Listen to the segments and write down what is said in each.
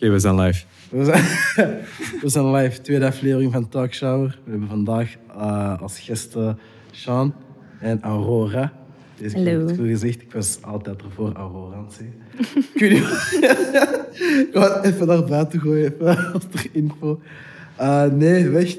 Oké, we zijn live. We zijn, we zijn live, tweede aflevering van Talk Shower. We hebben vandaag eh, als gasten Sean en Aurora. Deze keer Hallo. heb ik het goed gezegd, ik was altijd ervoor Aurora aan het zeggen. ik weet niet Ik ga het even naar buiten gooien, even als er info. Eh, nee, echt.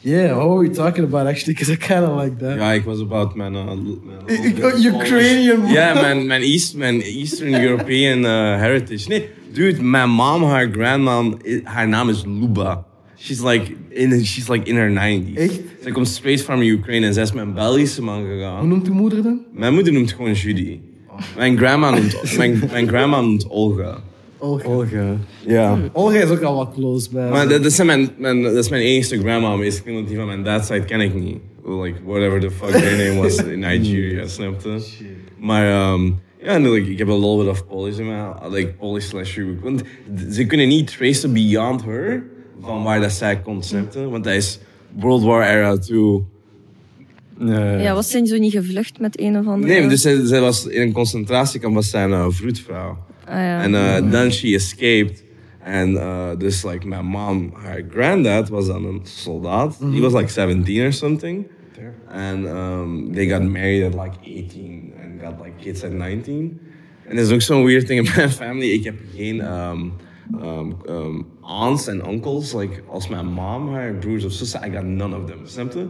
Yeah, what were we talking about actually? Because I kind of like that. Ja, ik was about mijn... uh, mijn Ik- ik- Ukrainian. Ja, mijn, mijn, East, mijn Eastern European uh, heritage. Nee, dude, mijn mom, haar grandmom, i- haar naam is Luba. She's like in, she's like in her 90s. Echt? Zij komt straight from Ukraine en zij is met een Belgische man Hoe gegaan. noemt uw moeder dan? Mijn moeder noemt gewoon Judy. Mijn grandma noemt, mijn, mijn grandma noemt Olga. Olga. Olga. Ja. Olga is ook al wat close bij. Maar dat, dat, is mijn, mijn, dat is mijn enige grandma, basically, want die van mijn dad's side ken ik niet. Like, whatever the fuck their name was in Nigeria, snap je? Maar, ehm ja, en like, ik heb een little bit of Polish in mij, like Polish slash Uruk. Want ze kunnen niet tracen beyond her van waar dat zij je? Want hij is World War era 2. Ja, Ja, was zij zo niet gevlucht met een of andere... Nee, dus zij, zij was in een concentratiekamp, was zij een uh, vroedvrouw. Ah, ja. En uh, then she escaped. En uh, dus like my mom, her granddad was dan een soldaat. He was like 17 or something. And um, they got married at like 18 got like kids at 19. En dat is ook zo'n weird thing in my family. Ik heb geen um, um, um, aunts en uncles. Like als mijn mom, haar broers of zussen, I got none of them. Snap je?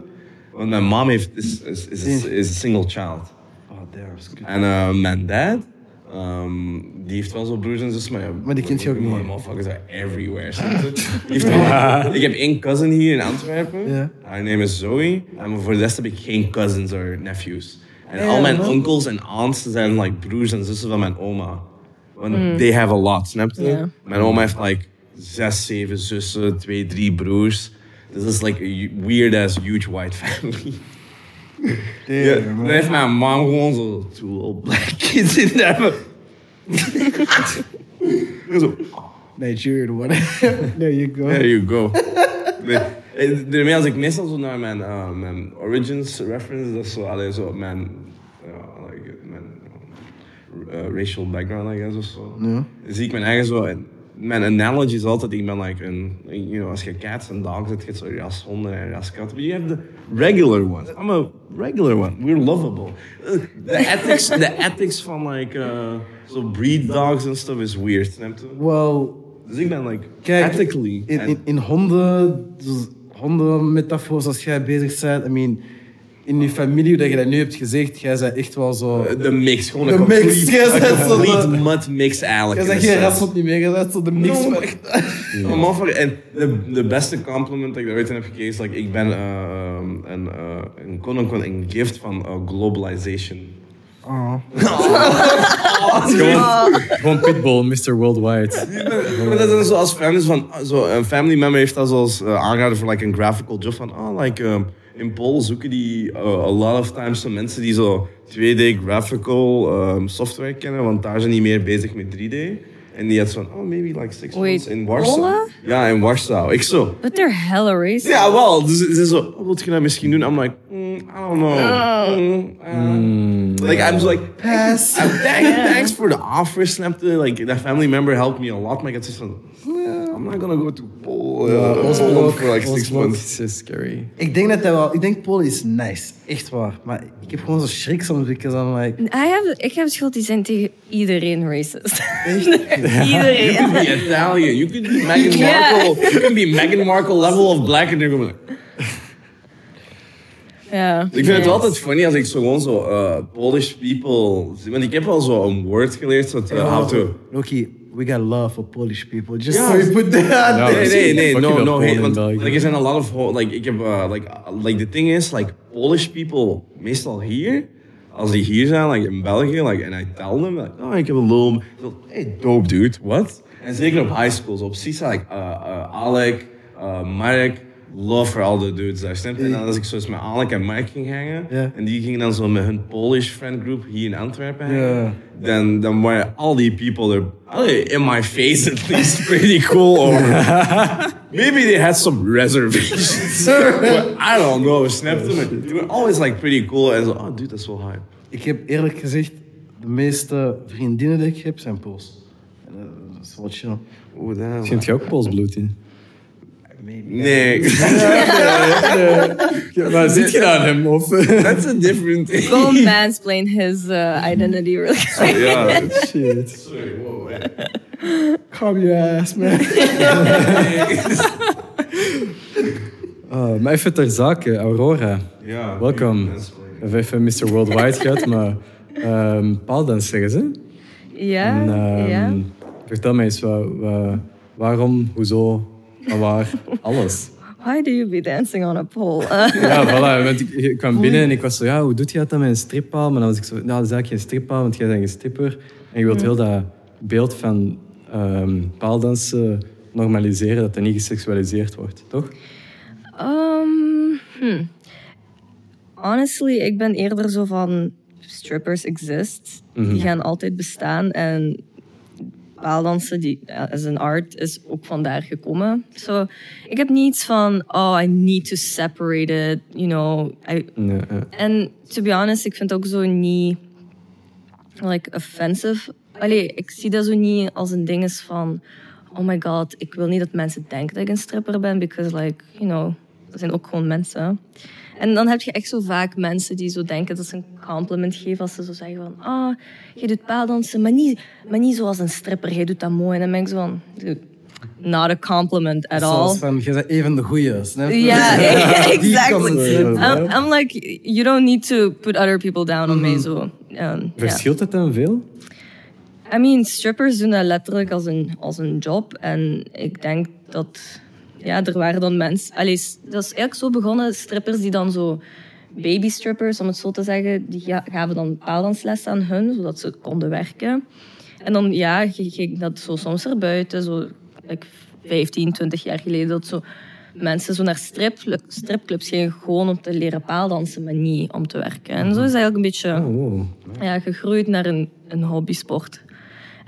Want mijn mom heeft, is, is, is, is a single child. Oh. En uh, mijn dad, um, die heeft wel zo broers en zussen, maar, ja, Maar die kent je ook niet. Motherfuckers are everywhere. wel- ik heb één cousin hier in Antwerpen. Ja. Haar naam is Zoe. En voor de rest heb ik geen cousins or nephews. En Ja, al mijn man. onkels en aunts zijn like broers en zussen van mijn oma. Want hmm. they have a lot, snap je? Ja. Mijn oma heeft like zes, zeven zussen, twee, drie broers. This is like a weird ass huge white family. Ja, dan heeft mijn mom gewoon zo two old black kids in there. zo, Nigerian one. there you go. there you go. Eh, Daarmee als ik meestal zo naar mijn, uh, mijn origins reference, dat is zo, allee, zo mijn, like, mijn uh, racial background, I guess, of zo. Ja. Zie ik mijn eigen zo, en mijn analogy is altijd, ik ben like een, you know, als je cats en dogs hebt, je hebt zo rashonden en raskatten, but you have the regular ones. I'm a regular one. We're lovable. The ethics, the ethics van like, zo breed dogs en stuff is weird, snap je? Well, Dus ik ben like, kijk, ethically. in, in honden, dus hondenmetafoors als jij bezig bent, I mean, in je familie, hoe dat je dat nu hebt gezegd, jij bent echt wel zo... De mix, gewoon De een mix, complete, jij een bent zo complete de- mud mix eigenlijk. Jij zegt a geen sense. rasselt niet meer, jij bent zo de mix No, echt. Voor- En de, de beste compliment dat ik daar ooit in heb gekregen is, like, ik ben eh, ehm, een, uh, een quote-unquote een gift van uh, globalization. Oh. Gewoon, gewoon Pitbull, Mr. Worldwide. Maar dat is zoals families van, zo, een family member heeft dat zoals uh, aangeraden voor like, een graphical job van, oh, like, um, in Polen zoeken die uh, a lot of times zo mensen die zo 2D graphical um, software kennen, want daar zijn die meer bezig met 3D. En die had zo van, oh, maybe like six Wait, months in Warsaw. Polen? Ja, in Warsaw. Ik zo. But they're hella racist. Ja, wel. Dus ze is zo, oh, wat je dat misschien doen? I'm like, mm, I don't know. Mm, uh, like, I'm just like, pass. Uh, thank- thanks for the offer, snapte. Like, that family member helped me a lot. My ik had zoiets van, nah, I'm not gonna go to Polen Ja, uh, Oslo Poland ook, for like six Oslo. months. It's so scary. Ik denk dat hij wel... Ik denk Polen is nice. Echt waar. Maar ik heb gewoon zo schrik soms, because I'm like... I have, ik heb het schuld, die zijn tegen iedereen racist. You iedereen. could be Italian. You can be Meghan Yeah. Markle. You can be Meghan Markle level of black. And they're going like, Ja. Ik vind het altijd funny als ik zo gewoon zo uh, Polish people... zie. Want ik heb wel zo een woord geleerd, zo uh, how to... Loki, we got love for Polish people. Just Ja. so you put that out there. Nee, nee, nee, no, no hate. Want like, er zijn a lot of, ho- like, ik heb, uh, like, uh, like, the thing is, like, Polish people, meestal hier, als die hier zijn, like, in België, like, and I tell them, like, oh, ik heb een loom. Hey, dope, dude, what? En zeker op high schools, op CISA, like, uh, uh, Alec, uh, Marek, love for all the dudes daar, snap je? En dan als ik zo eens met Alec en Mark ging hangen, Ja. en die gingen dan zo met hun Polish friend group hier in Antwerpen hangen, Ja. dan, dan waren all die people er, allee, in my face at least, pretty cool over. Maybe they had some reservations. but I don't know, snap je? Maar They were always like pretty cool. En zo, oh dude, dat is wel hype. Ik heb eerlijk gezegd, de meeste vriendinnen die ik heb zijn Pools. En, eh, Dat is wel chill. Oeh. Schijnt je ook polsbloed in? Nee, maar zit je aan hem? Of? that's a different thing. Go mansplain his uh, identity really quick. Ja. Shit. Sorry, wow. Calm your ass, man. Ah, maar even ter zake, Aurora. Ja. Welkom. that's We hebben even Mr. Worldwide gehad, maar um, paaldans zeggen ze. Ja, En, ehm, ja. Vertel mij eens, wa- wa- waarom, hoezo, waar, alles. Why do you be dancing on a pole? Ja, voilà. Want ik, ik kwam binnen en ik was zo, ja, hoe doet je dat dan met een strippaal? Maar dan was ik zo, nou, dat is eigenlijk geen strippaal, want jij bent een stripper. En je wilt heel dat beeld van ehm paaldansen normaliseren, dat dat niet geseksualiseerd wordt, toch? Um, hmm. Honestly, ik ben eerder zo van strippers exist. Die gaan altijd bestaan en paaldansen die, as een art is ook vandaar gekomen. So, ik heb niets van, oh, I need to separate it, you know. I, Nee, ja. en to be honest, ik vind het ook zo niet like offensive. Allee, ik zie dat zo niet als een ding is van oh my god, ik wil niet dat mensen denken dat ik een stripper ben, because like, you know, dat zijn ook gewoon mensen. En dan heb je echt zo vaak mensen die zo denken dat ze een compliment geven als ze zo zeggen van ah, je doet paaldansen, maar niet, maar niet zoals een stripper, jij doet dat mooi. En dan ben ik zo van, dude, not a compliment at all. Zoals van, jij bent even de goeie, snap je? Ja, Die exactly. hè? I'm, I'm like, you don't need to put other people down on me. Zo. Um. Verschilt het dan veel? I mean, strippers doen dat letterlijk als een, als een job. En ik denk dat... Ja, er waren dan mensen... Allee, dat is eigenlijk zo begonnen. Strippers die dan zo... Baby strippers, om het zo te zeggen, die ga- gaven dan paaldansles aan hun, zodat ze konden werken. En dan, ja, ging dat zo soms erbuiten, zo like 15, 20 jaar geleden, dat zo mensen zo naar strip, stripclubs gingen gewoon om te leren paaldansen, maar niet om te werken. En zo is eigenlijk een beetje Oh, wow. ja, gegroeid naar een, een hobbysport.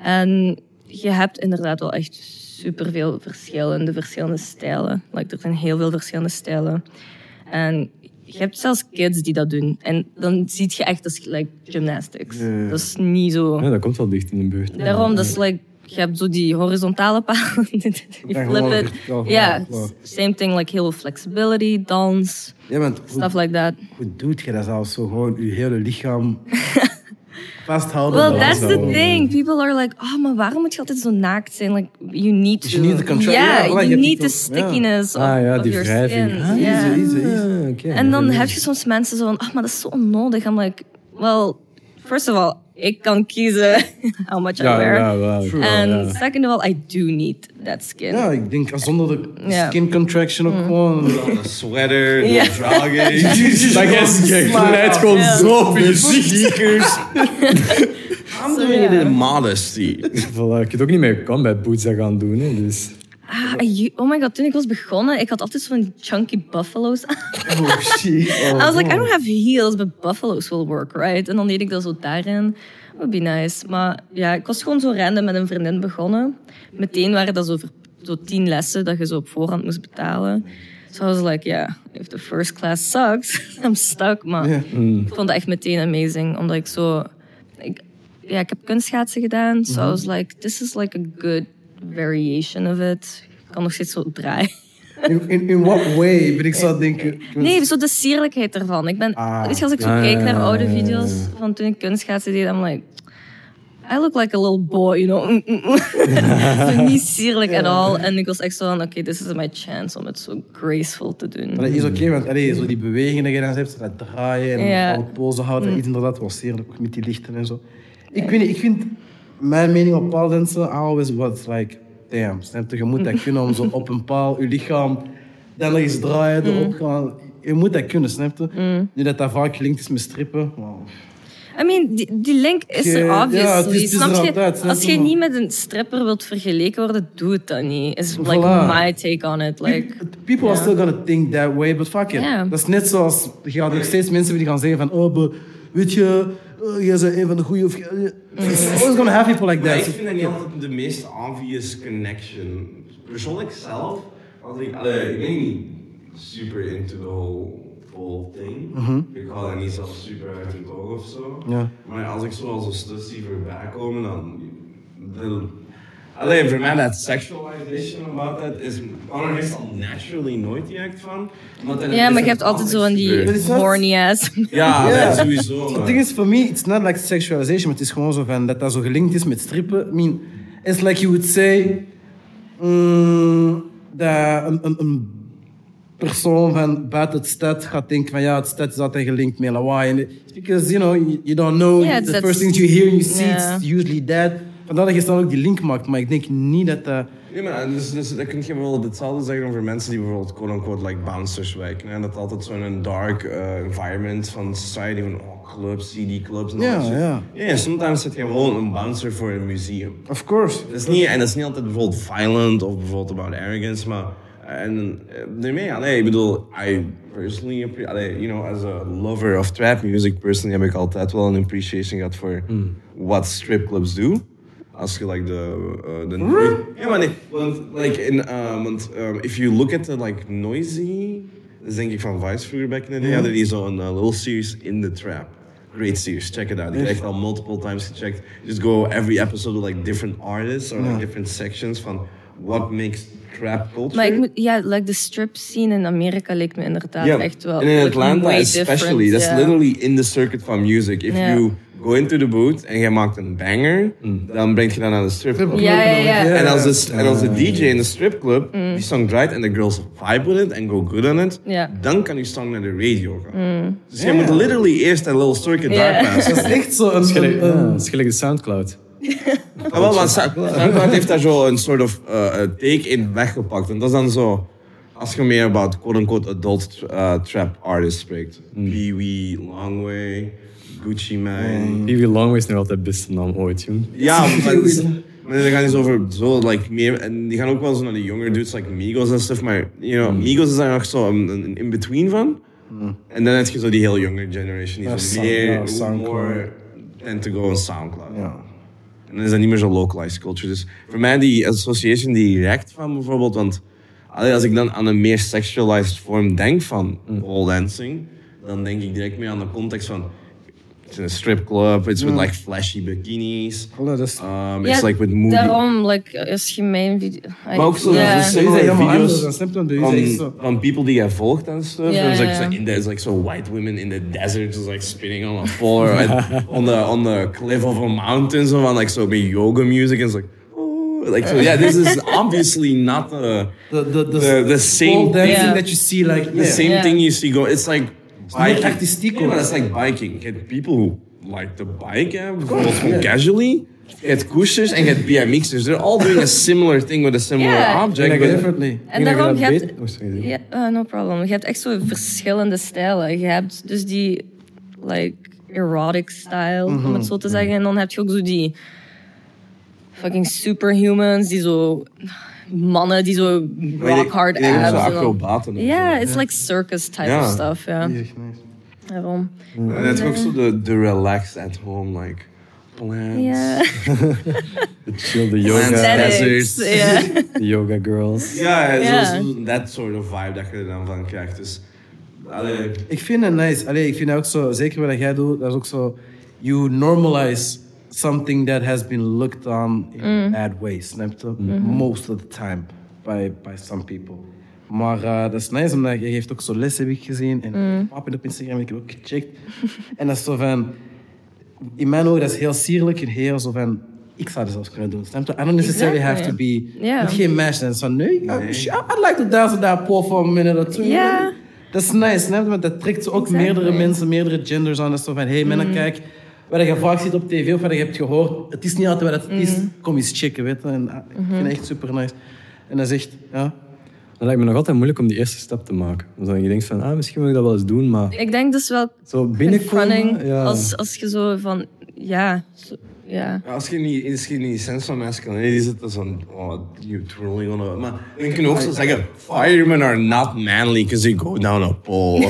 En je hebt inderdaad wel echt superveel verschillende, verschillende stijlen. Like, er zijn heel veel verschillende stijlen. En je hebt zelfs kids die dat doen. En dan zie je echt, dat is like gymnastics. Dat is niet zo... Ja, dat komt wel dicht in de buurt. Daarom, dat is like... Je hebt zo die horizontale palen. je Ja, flip it. Ja, same thing, like heel veel flexibility, dans, Ja, want hoe, stuff like that. hoe doet je dat zelfs zo gewoon je hele lichaam vasthouden? Well, Dat that's the thing. People are like, oh, maar waarom moet je altijd zo naakt zijn? Like, you need to. You need the control. Yeah, Ja, voilà, you need die the con- ja. stickiness of, Ah ja, of die your wrijving. skin. Ah, Yeah. easy, easy, easy. Oké. En dan heb je soms mensen zo van, oh, maar dat is zo onnodig. I'm like, well, first of all, ik kan kiezen how much I Ja, wear. ja, wel. True. And Ja. second of all, I do need that skin. Ja, ik denk zonder de Ja. skin contraction ook Mm. gewoon... De sweater, Ja. jogging. Je je glijdt gewoon zo op je sneakers. I'm doing it in modesty. Voilà, ik heb ook niet meer combat boots gaan doen. Hè, dus. Ah, oh my god, toen ik was begonnen, ik had altijd zo'n chunky buffalo's aan. Oh shit. Oh, I was like, I oh. don't have heels, but buffaloes will work, right? En dan deed ik dat zo daarin. Would be nice. Maar ja, ik was gewoon zo random met een vriendin begonnen. Meteen waren dat zo, zo tien lessen dat je zo op voorhand moest betalen. So I was like, yeah, if the first class sucks, I'm stuck. Maar ik vond dat echt meteen amazing. Omdat ik zo... Ik, ja, ik heb kunstschaatsen gedaan. So I was like, this is like a good variation of it. Ik kan nog steeds zo draaien. In, in, in what way? Ben ik zou denken... Nee, zo de sierlijkheid ervan. Ik ben, Ah. weet je, als ik zo Ah, keek naar oude ja, ja, video's ja. van toen ik kunstschaatsen deed, I'm like, I look like a little boy, you know. Mm, mm, mm. Zo niet sierlijk at all. En ik was echt zo van, oké, this is my chance om het zo graceful te doen. Maar dat is oké, want allee, zo die bewegingen die je dan hebt, zo dat draaien en Ja. alle pose houden, dat is inderdaad wel sierlijk, ook met die lichten en zo. Ik weet niet, ik vind, mijn mening op paaldansen, I always was like, damn, snap je, je moet dat kunnen om zo op een paal, je lichaam, dan nog eens draaien, erop gaan. Je moet dat kunnen, snap je? Nu dat dat vaak gelinkt is met strippen, wow. I mean, die, die link is er obviously. het is- het is Snap je? altijd, Als je, niet met een stripper wilt vergeleken worden, doe het dan niet. Is like Voilà. my take on it. Like, People are still gonna think that way, but fuck it. Dat is net zoals, je gaat nog steeds mensen die gaan zeggen van, oh, but, weet je, oh, jij bent een van de goeie of... It's always gonna have people like Maar ik that. vind dat niet altijd de meest obvious connection. Persoonlijk zelf, als ik, allee, ik ben niet super into the whole, whole thing. Ik hou daar niet zelf super uit het oog of zo. Ja. Maar als ik zo als een stus zie voorbij komen, dan... dan Alleen voor mij, dat sexualization about that is... Connor heeft al naturally nooit die act van. Ja, maar je het hebt altijd zo van die horny ass. Ja, sowieso. Het maar- ding is, voor mij, it's not like sexualization, maar het is gewoon zo van dat dat zo gelinkt is met strippen. I mean, it's like you would say mm, dat een, een, een persoon van buiten het stad gaat denken van ja, het stad is altijd gelinkt met lawaai. Because, you know, you, you don't know, the first things you hear and you see, it's usually that. Vandaar dat je dan ook die link maakt, maar ik denk niet dat dat... Ja, maar dus, dus dan kun je bijvoorbeeld hetzelfde zeggen over mensen die bijvoorbeeld quote-unquote like bouncers werken. En dat altijd zo'n dark uh, environment van society, van oh, clubs, CD-clubs en Ja, ja. Ja, soms zit je gewoon een bouncer voor een museum. Of course. Dat is niet, en dat is niet altijd bijvoorbeeld violent of bijvoorbeeld about arrogance, maar en eh, daarmee, allee, ik bedoel, I personally, allee, you know, as a lover of trap music, personally heb ik altijd wel een appreciation gehad voor wat stripclubs doen. Als je like de, uh, de ja, maar nee, want like in, uh, want um, if you look at the like noisy, dat is denk ik van Vice vroeger back in the day, hadden die zo'n uh, little series in the trap. Great series, check it out. Ik heb echt al multiple times gecheckt. Just go every episode with like different artists or like different sections van what makes trap culture. Maar ik moet, ja, like de strip scene in Amerika lijkt me inderdaad echt wel. And in Atlanta especially, that's literally in the circuit van music. If you go into the booth en je maakt een banger, dan breng je dat naar de stripclub. Ja, ja, ja. En als, de, en als de DJ in de stripclub die song draait en de girls vibe with it and go good on it, Ja. dan kan die song naar de radio gaan. Dus je moet literally eerst een little circuit Ja. daar passen. Dat is echt zo een... Ja, is gelijk de Soundcloud. Ah, wel, maar Sa- Soundcloud heeft daar zo een soort of uh, take in weggepakt. En dat is dan zo, als je meer about quote-unquote adult uh, trap artists spreekt. Pee Wee, Longway, Gucci Mane. Pee Longway is nog altijd de beste naam ooit, jong. Ja, maar, dan gaan die zo over zo, like, meer, en die gaan ook wel zo naar de younger dudes, like Migos en stuff, maar, you know, Migos is daar nog zo een, een in-between van. En dan heb je zo die heel younger generation, die Ja, zo meer, more tend to go on Soundcloud. Ja. En dan is dat niet meer zo localized culture. Dus voor mij die association direct van bijvoorbeeld, want allee, als ik dan aan een meer sexualized vorm denk van pole dancing, dan denk ik direct meer aan de context van it's in a strip club, it's with like flashy bikinis, Voilà, dat is- um, Ja, it's like with moody. Daarom, like, als je video... Maar ook zo, Ja. dus Dat similar is helemaal anders, video's dan snap je dat? Dat is echt van, van people die jij volgt en stuff. Ja, There's like, ja, so ja. in there's like so white women in the desert just like spinning on a pole or on the on the cliff of a mountain, so on like so big yoga music and it's like. oh, Like so, yeah. This is obviously not the The, the, the, the, the same thing Yeah. that you see, like, the same Yeah. thing you see go. It's like biking. artistiek Yeah, ook. but it's like biking. You get people who like to bike, bijvoorbeeld gewoon casually. You get pushers and you get BMXers. They're all doing a similar thing with a similar Yeah. object. But- definitely. En daarom, je hebt... Oh, sorry. Ja, eh, no problem. Je hebt echt zo verschillende stijlen. Je hebt dus die, like, erotic style, om het zo te zeggen. En dan heb je ook zo die fucking superhumans, die zo... Mannen die zo rock hard abs. acrobaten. of Ja, zo. it's like circus type Ja. of stuff, ja. Echt nice. Daarom. En het is ook zo de, de relaxed at home, like plants. Ja. De chill, de Plants, yoga, deserts. de yoga girls. Ja, zo- that sort of vibe dat je er dan van krijgt. Dus, allee, Ik vind het nice. Allee, ik vind het ook zo, zeker wat jij doet, dat is ook zo, you normalize something that has been looked on in bad ways, snap je? Most of the time, by, by some people. Maar eh, dat is nice, omdat je geeft ook zo les, heb ik gezien. En pap op Instagram heb ik ook gecheckt. en dat is zo van, in mijn ogen, dat is heel sierlijk en heel zo van, ik zou dat zelfs kunnen doen, snap je? I don't necessarily have to be, Ja. met geen meisje. En zo, nee, I- I'd like to dance with that pole for a minute or two. Ja. Dat is nice, snap je? Want dat trekt ook Exactly. meerdere mensen, meerdere genders aan. Dat is zo van, hey mannen, kijk, wat je vaak ziet op tv of wat je hebt gehoord, het is niet altijd wat het is. Kom eens checken, weet je. En, ah, ik vind het echt super nice. En dat is echt, ja. Dat lijkt me nog altijd moeilijk om die eerste stap te maken. Omdat je denkt van, ah, misschien wil ik dat wel eens doen, maar Ik denk dus wel zo binnenkomen... Ja. als, als je zo van... Ja, zo- ja. Ja, Als je niet, als je niet sens van masculinity zit, dan is dan, oh, you trolling on a... Maar dan kun je ook zo zeggen, firemen are not manly because they go down a pole.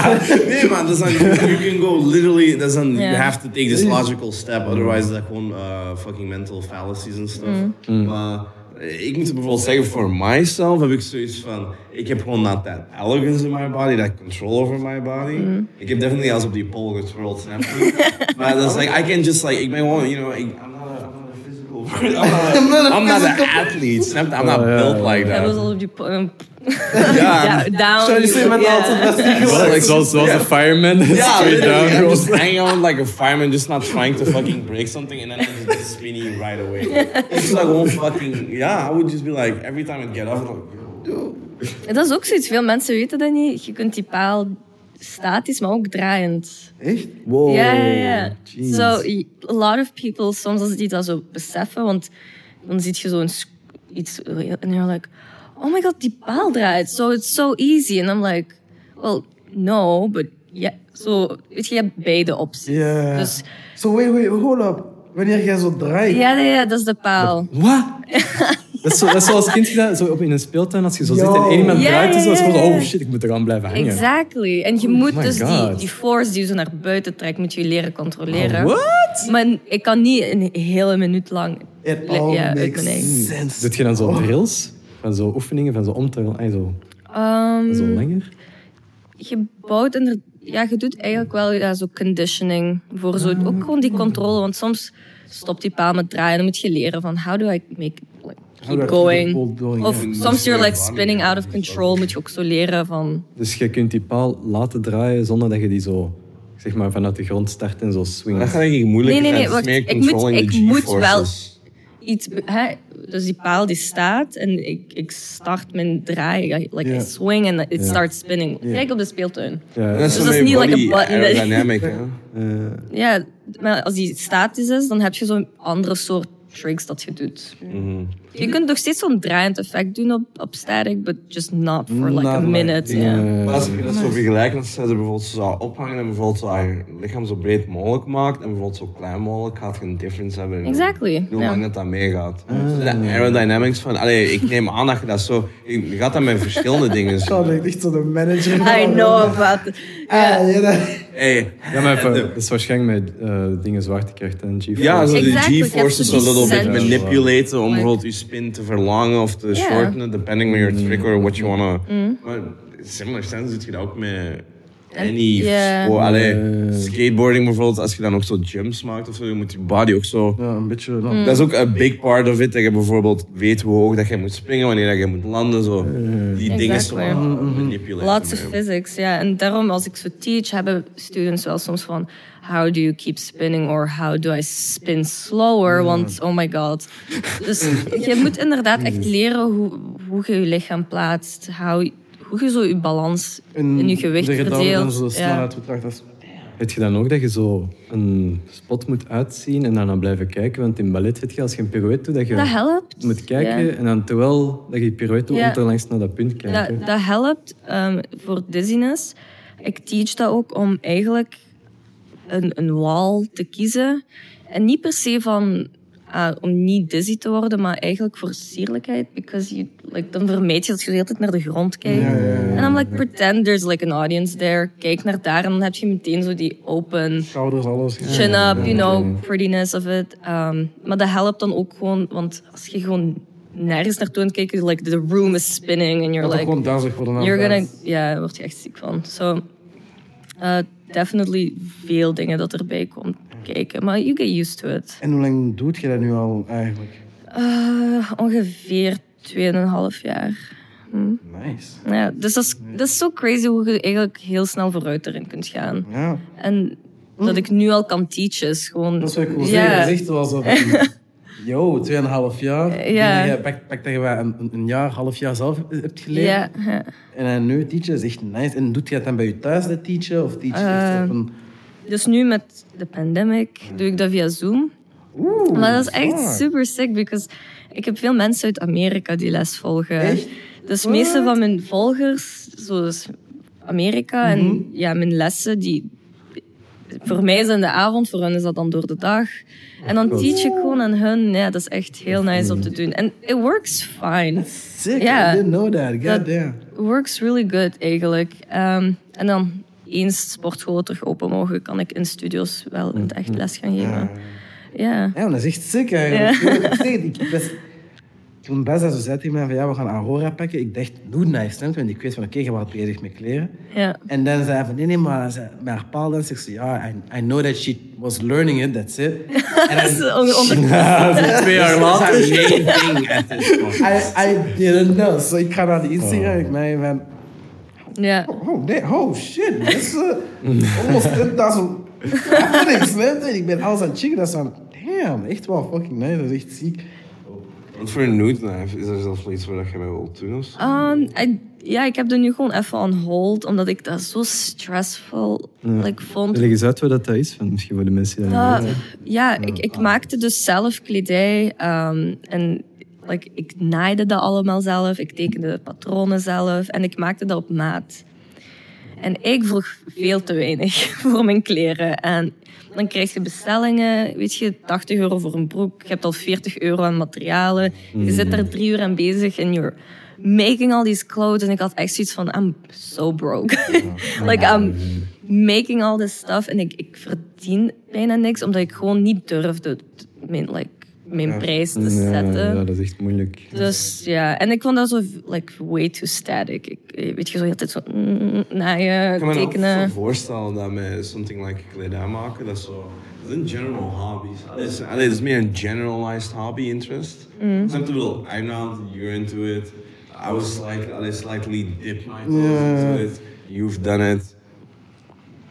nee man, dat is dan, you can go literally, dat is dan, you have to take this logical step, otherwise is dat gewoon uh, fucking mental fallacies and stuff. Maar eh, ik moet bijvoorbeeld zeggen, voor myself heb ik zoiets van, ik heb gewoon not that elegance in my body, that control over my body. Ik heb definitely als op die pole getrold, snap je? maar dat is like, I can just like, ik ben gewoon, you know, ik, I'm not a, I'm not a physical I'm not, I'm not an athlete. snap? I'm not Oh, built like That was that. all of you. Um, Ja, down. down. Zou je zeggen met yeah. altijd best niet Wel, like, zoals, zoals de fireman. Yeah, straight down. I'm just hanging on like a fireman, just not trying to fucking break something, and then I'm just spinning right away. It's like one fucking yeah. I would just be like every time I get up, I'm like, yo. Dat is ook zoiets. Veel mensen weten dat niet. Je kunt die paal statisch, maar ook draaiend. Echt? Wow. Ja, ja, ja. So, a lot of people, soms als die dat zo beseffen, want dan zie je zo'n iets en you're like, oh my god, die paal draait. So it's so easy. And I'm like, well, no, but yeah. So, weet je, je hebt beide opties. Ja. Dus, So, wait, wait, hold up. Wanneer jij zo draait... ja, ja, ja, dat is de paal. Wat? dat, is zo, dat is zoals kind gedaan, zo op in een speeltuin, als je zo Yo. zit en één iemand Ja, draait, ja, is dat ja, oh shit, ik moet er aan blijven hangen. Exactly. En je moet my dus die, God. die force die je zo naar buiten trekt, moet je leren controleren. What? Maar ik kan niet een hele minuut lang It all ja, makes sense. Doet je dan zo drills? Van zo oefeningen, van zo om te... ay, zo, Ehm, zo langer? je bouwt inder- ja, je doet eigenlijk wel ja, zo conditioning voor zo, ook gewoon die controle. Want soms stopt die paal met draaien. Dan moet je leren van how do I make like, How do I keep going. Of soms you're like spinning out of control. Moet je ook zo leren van. Dus je kunt die paal laten draaien zonder dat je die zo, zeg maar, vanuit de grond start en zo swingt. Dat gaat ik moeilijk. Nee, nee, nee, wacht. Ik moet- ik moet G-forces. Iets, hè, dus die paal die staat en ik, ik start mijn draai. I- Like. I swing and it starts spinning. Gelijk op de speeltuin. Dus dat is niet like a button aerodynamic, Ja, maar als die statisch is, dan heb je zo'n andere soort tricks dat je doet. Mhm. Je kunt nog steeds zo'n draaiend effect doen op, op static, but just not for like Not a like- minute. ja. Maar als ik dat zo vergelijk, zou je bijvoorbeeld zo zou ophangen en bijvoorbeeld zo je lichaam zo breed mogelijk maakt en bijvoorbeeld zo klein mogelijk, gaat je een difference hebben in Exactly, hoe lang dat, dat meegaat. Dus de aerodynamics van, allee, ik neem aan dat je dat zo, je gaat dat met verschillende dingen Dat zo. echt zo de manager. I know about it. Ah, ja, dat- Hey, ja, maar even, dat is waarschijnlijk met eh, dingen zwaartekracht en G-force. ja, zo de G-forces die little bit center. manipulaten om bijvoorbeeld je spin te verlangen of te Ja. shortenen, depending on your trick or what you wanna. Mm. Maar similar sense doet je dat ook met any sport. Allee, Eh. skateboarding bijvoorbeeld, als je dan ook zo jumps maakt of zo, je moet je body ook zo. Ja, een beetje... Mm. Dat is ook een big part of it. Dat je bijvoorbeeld weet hoe hoog dat je moet springen, wanneer dat je moet landen. Zo. Die dingen zo Exactly. uh, manipuleren. Lots of physics, ja. En daarom, als ik zo teach, hebben students wel soms van... How do you keep spinning? Or how do I spin slower? Want, oh my god. Dus je moet inderdaad echt leren hoe, hoe je je lichaam plaatst. How, hoe je zo je balans in, je gewicht de verdeelt. zo Ja. betracht. Heb je dan ook dat je zo een spot moet uitzien en dan blijven kijken? Want in ballet heb je als je een pirouette doet, dat je Dat helpt. moet kijken Ja. en dan terwijl dat je die pirouette doet, Ja. onderlangs naar dat punt kijken. Dat, dat helpt ehm, voor dizziness. Ik teach dat ook om eigenlijk een, een wall te kiezen. En niet per se van, ah, om niet dizzy te worden, maar eigenlijk voor sierlijkheid. Because you, like, dan vermijd je dat je de hele tijd naar de grond kijkt. En dan like, pretend there's like an audience there. Kijk naar daar en dan heb je meteen zo die open Schouders, alles. chin up, you know, prettiness of it. Um, maar dat helpt dan ook gewoon, want als je gewoon nergens naartoe aan het kijken, like the room is spinning and you're Dat like, gewoon duizelig voor de naam. you're gonna, ja, daar word je echt ziek van. So, uh, definitely veel dingen dat erbij komt kijken, maar you get used to it. En hoe lang doet je dat nu al eigenlijk? Uh, ongeveer 2,5 jaar. Nice. Ja, dus dat is, dat is zo crazy hoe je eigenlijk heel snel vooruit erin kunt gaan. Ja, En dat ik nu al kan teachen is gewoon... dat is wat ik wil zeggen. Dat is echt wel zo van... Yo, 2,5 jaar. Ja. Je pak, pak dat je een, een- jaar, half jaar zelf hebt geleerd. Ja, ja. En nu teachen is echt nice. En doet je het dan bij je thuis, dat teachen? Of teach je echt op een... Dus nu met de pandemic doe ik dat via Zoom. Oeh, Maar dat is echt fuck. super sick, because ik heb veel mensen uit Amerika die les volgen. Echt? Dus de meeste van mijn volgers, zoals Amerika, Mhm. en ja, mijn lessen, die, voor mij is in de avond, voor hen is dat dan door de dag. En dan teach ik gewoon aan hun. Ja, dat is echt heel nice om te doen. En it works fine. Sick. I didn't know that. God damn. works really good eigenlijk. Ehm, en dan eens sportscholen terug open mogen, kan ik in studios wel in het echt les gaan geven. Ja. Ja, dat is echt sick eigenlijk. Ik ik best... toen Bessa zo zei tegen mij van ja, we gaan Aurora pakken. Ik dacht, doe nice, snap? Want ik weet van oké, je was bezig met kleren. Ja. En dan zei hij van nee, nee, maar ze- met haar paaldans. Ik zei ja, I, I know that she was learning it, that's it. En Dat is dan, onder- Twee jaar later. main thing at this point. I, I didn't know. So ik ga naar die Instagram. Ik ben van, ja. oh, nee, oh shit, dat is uh, almost 10.000 happenings, man. Ik ben alles aan het checken. Dat is van, damn, echt wel fucking nice. Dat is echt ziek. Wat voor een nude knife? Is er zelfs iets waar je mee wilt doen? of? Um, I- ja, ik heb er nu gewoon even on hold, omdat ik dat zo stressvol like, vond. Leg eens uit wat dat is, van, misschien voor de mensen die dat Ah, niet weten. ja, ik, ik maakte dus zelf kledij. ehm, en like, ik naaide dat allemaal zelf. Ik tekende de patronen zelf. En ik maakte dat op maat. En ik vroeg veel te weinig voor mijn kleren. En dan krijg je bestellingen, weet je, 80 euro voor een broek. Je hebt al 40 euro aan materialen. Je zit er drie uur aan bezig en you're making all these clothes. En ik had echt zoiets van, I'm so broke. like, I'm making all this stuff. En ik, ik verdien bijna niks, omdat ik gewoon niet durfde mijn, like, mijn prijs te Ja, zetten. ja, dat is echt moeilijk. Dus ja, en ik vond dat zo like, way too static. Ik, eh, weet je, zo altijd zo mm, naaien, Ik kan me tekenen. voorstellen dat met something like kledij maken, dat is zo... Dat zijn general hobbies. Allee, Het is, is meer een generalized hobby interest. Mm. Snap je? I'm not, you're into it. I was like, allee, slightly dip my toes into it. You've done it.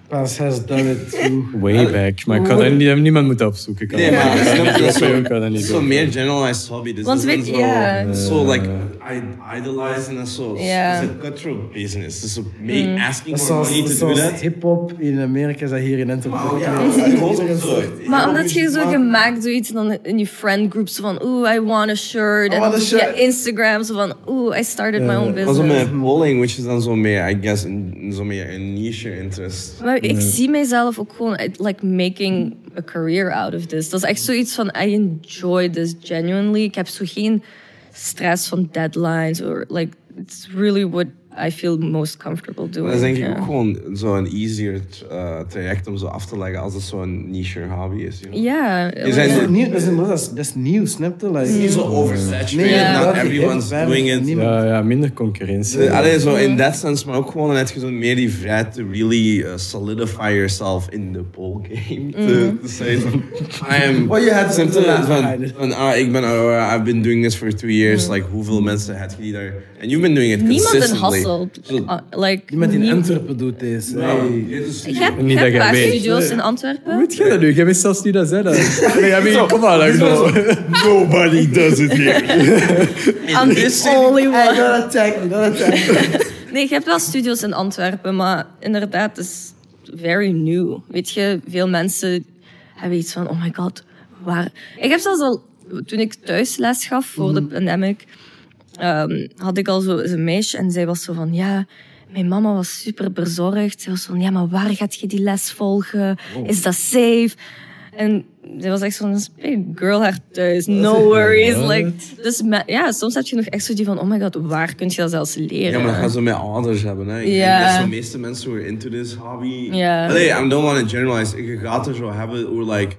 Pas has done it too. Way back. Maar ik dat niet, niemand moeten opzoeken. Ik Nee, maar je, dat is zo- meer generalized hobby. Dus Want weet- zo, ja. zo like, I idolize en dat is zo. Ja. Het is een cutthroat business. Het is zo me asking is for zoals, money is to do that. hip-hop in Amerika is dat hier in Antwerpen. Oh ja, gewoon zo. Maar omdat je zo gemaakt zoiets dan in je friend group zo van oeh, I want a shirt. En dan a via shirt. Instagram zo van oeh, I started my own business. met polling, which is dan zo meer, I guess, zo meer een niche interest. Maar ik zie mijzelf ook gewoon eh, like making a career out of this. Dat is echt zoiets van I enjoy this genuinely. Ik heb zo geen stress from deadlines or like it's really what I feel most comfortable doing. Dat is denk ik ook gewoon zo'n easier uh, traject om zo af te leggen als het zo'n niche hobby is. You know? Ja, Je zijn Dat zo is nieuw, dat is, snap je? Like, niet zo oversaturated, Nee, not everyone's doing it. Ja, ja, minder concurrentie. Uh, Allee, zo in that sense, maar ook gewoon net zo meer die vrijheid to really uh, solidify yourself in the pole game. To, to say, I am... Oh, je had van, ah, ik ben Aurora, I've been doing this for two years. Like, hoeveel mensen heb je die daar... And you've been doing it consistently. Zo- Ah, like, Iemand in Antwerpen doet deze. Hey. Is- Ik heb, Niet ik heb studio's in Antwerpen. Weet jij dat nu? Jij wist zelfs niet dat zij dat... Nee, I mean, kom maar. like, no. Nobody does it here. I'm the only Hey, one. don't attack attack me. Nee, ik heb wel studio's in Antwerpen, maar inderdaad, het is very new. Weet je, veel mensen hebben iets van, oh my god, waar... Ik heb zelfs al, toen ik thuis les gaf voor de pandemic, ehm, had ik al zo een meisje en zij was zo van, ja, mijn mama was super bezorgd. Zij was van, ja, maar waar gaat je die les volgen? Is dat safe? En zij was echt zo'n big girl haar thuis, no worries. Like, dus ja, soms heb je nog echt zo die van, oh my god, waar kun je dat zelfs leren? Ja, maar dat gaan ze met ouders hebben. Hè. Ik denk dat de meeste mensen who are into this hobby... Allee, I don't want to generalize. Je gaat er zo hebben who are like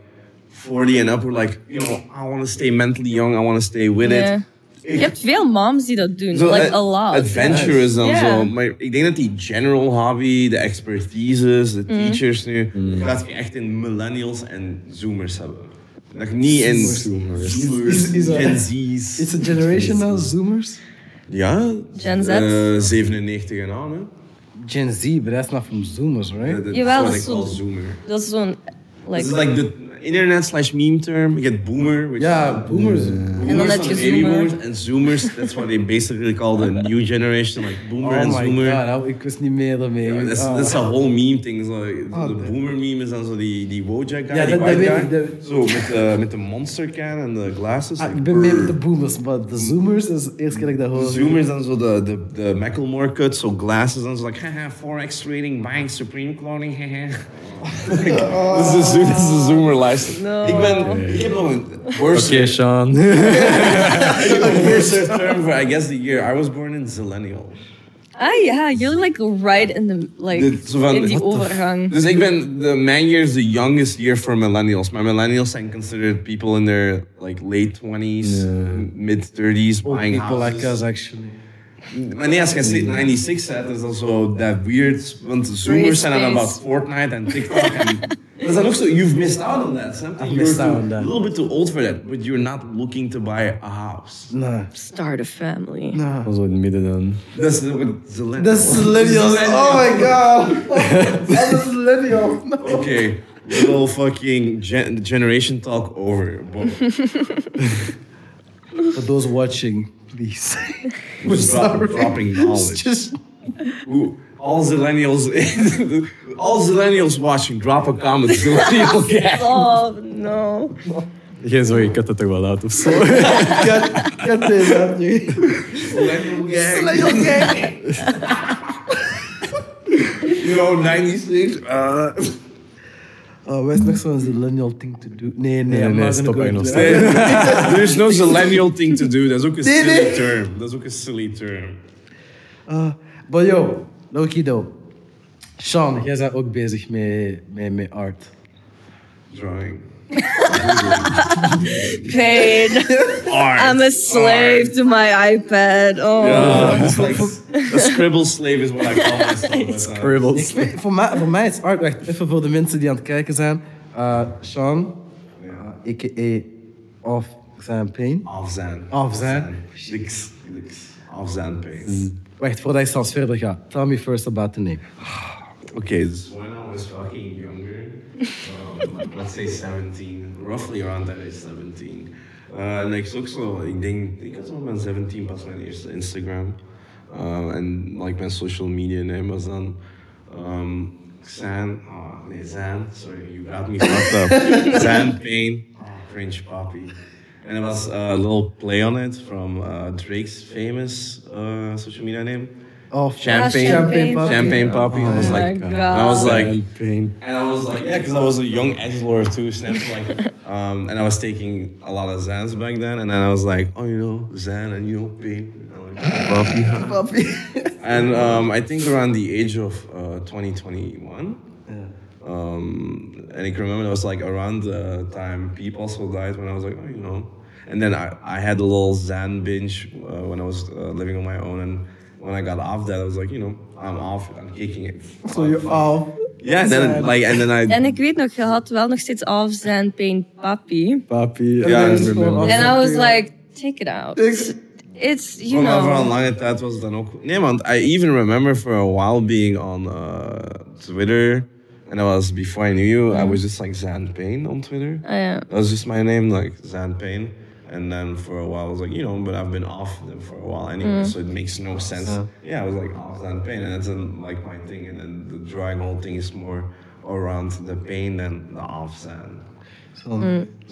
40 and up, who are like, you know, I want to stay mentally young, I want to stay with it. Je hebt veel moms die dat doen. Zo, like eh, a lot. Adventure is dan Ja. zo. Maar ik denk dat die general hobby, de expertises, Mm. de teachers nu, gaat je echt in millennials en zoomers hebben. Dat je niet in Zoomers. zoomers, Is- is dat- Gen Z's. It's a generation now, Zoomers. Ja, Gen Z? eh, 97 en aan, hè. Gen Z, but that's not from Zoomers, right? Dat Jawel, dat is wel zo- zoomer. Dat is zo'n... Like, internet slash meme term. Je hebt boomer. which Ja, boomers. En dan heb are je the baby zoomer. boomers. En zoomers, that's what they basically call the new generation. Like boomer Oh en my zoomer. god, nou, ik wist niet meer daarmee. Dat is dat is een whole meme thing. Zo, Oh, de boomer meme is dan zo die, die Wojak guy, Ja, dat- dat weet ik, dat- Zo met, met de monster can en de glasses. Ah, like, ik ben mee met de boomers, maar de Zoomers is de eerste keer dat ik dat hoor. Zoomers dan zo de, de, de Macklemore cut, zo glasses dan zo like, haha, forex trading, buying Supreme clothing, haha. Dat is de zo- dat is de zoomer lifestyle. Ik ben, ik heb nog een worse, Oké, Sean. ik heb een worse term for, I guess, the year. I was born in Zillennial. Ah ja, you're like right in the like Dit- zo van, in die the overgang. Dus ik ben, de, mijn year is the youngest year for millennials. Maar millennials zijn considered people in their like late 20s, mid 30s, buying People like us, actually. Maar nee, als je zegt 96 zet, is dat zo that weird. Want zoomers zijn dan Space. about Fortnite en TikTok. en, dat is dan ook zo, you've missed out on that. Snap? I've You're missed too- out on that. A little bit too old for that, but you're not looking to buy a house. Nee. Start a family. Nee. Zo in het midden dan. Dat is wat millennials. Dat is millennials. Oh my god. Dat is millennials. Okay, little fucking gen- generation talk over. But For those watching, please. just drop, dropping knowledge. Just Ooh, all millennials, all millennials watching, drop a comment. Millennial gang. Oh no. Geen zorgen, ik had het toch wel of zo. cut, cut this out, you. Millennial gang. Millennial gang. You know, 96. Uh, Oh, wat is nog zo'n millennial thing to do? Nee, nee, Nee, I'm nee, not stop go Engels. into that. there's no millennial thing to do. Dat is ook een Nee, silly nee. term. Dat is ook een silly term. Uh, but yo, Loki though. Sean, jij bent ook bezig met, met, met art. Drawing. Pain. Art. I'm a slave to my iPad. Oh. Yeah, it's like a scribble slave is what I call myself. Scribbles. Ik weet, voor, mij, voor mij is art, wacht, even voor de mensen die aan het kijken zijn. Uh, Sean, uh, a.k.a. Off Champagne. Afzaan. Afzaan. Niks. Niks. Afzaan paint. Wacht, voordat ik zelfs verder ga. Tell me first about the name. Okay, when I was fucking younger, um, like, let's say 17, roughly around that age, 17. Uh, en ik zoek zo, ik denk, ik had zo mijn 17 pas mijn eerste Instagram. Uh, like mijn social media name was dan um, Zan, oh nee, Zan, sorry, you got me fucked up. Zan Payne, oh, cringe poppy. And it was a little play on it from uh, Drake's famous uh, social media name. Of Champagne. Champagne Poppy. Champagne Poppy. I was Oh like, my and I was like, Pain. and I was like, yeah, because I was a young edge lord too, snapped like, um, and I was taking a lot of Zans back then, and then I was like, oh, you know, Zan and you know, pain. And I'm like, Puppy. and um, I think around the age of uh, 2021. Um, and I can remember it was like around the time Peep also died when I was like, oh, you know. And then I, I had a little Zan binge uh, when I was uh, living on my own. And when I got off that, I was like, you know, I'm off, I'm kicking it. So you're off. Yeah, and then like, and then I. En ik weet nog, je had wel nog steeds af zijn Pain Papi. Papi. Ja, I remember. And I was like, take it out. It's, you Maar voor een know. lange tijd was het dan ook. Nee, want I even remember for a while being on uh, Twitter. And I was, before I knew you, I was just like Zan Payne on Twitter. Ah, ja. That was just my name, like Zan Payne. And then for a while, I was like, you know, but I've been off them for a while anyway, so it makes no sense. Yeah, I was like off Zan pain, and that's um, like my thing. And then the drawing whole thing is more around the pain than the off Zan. So,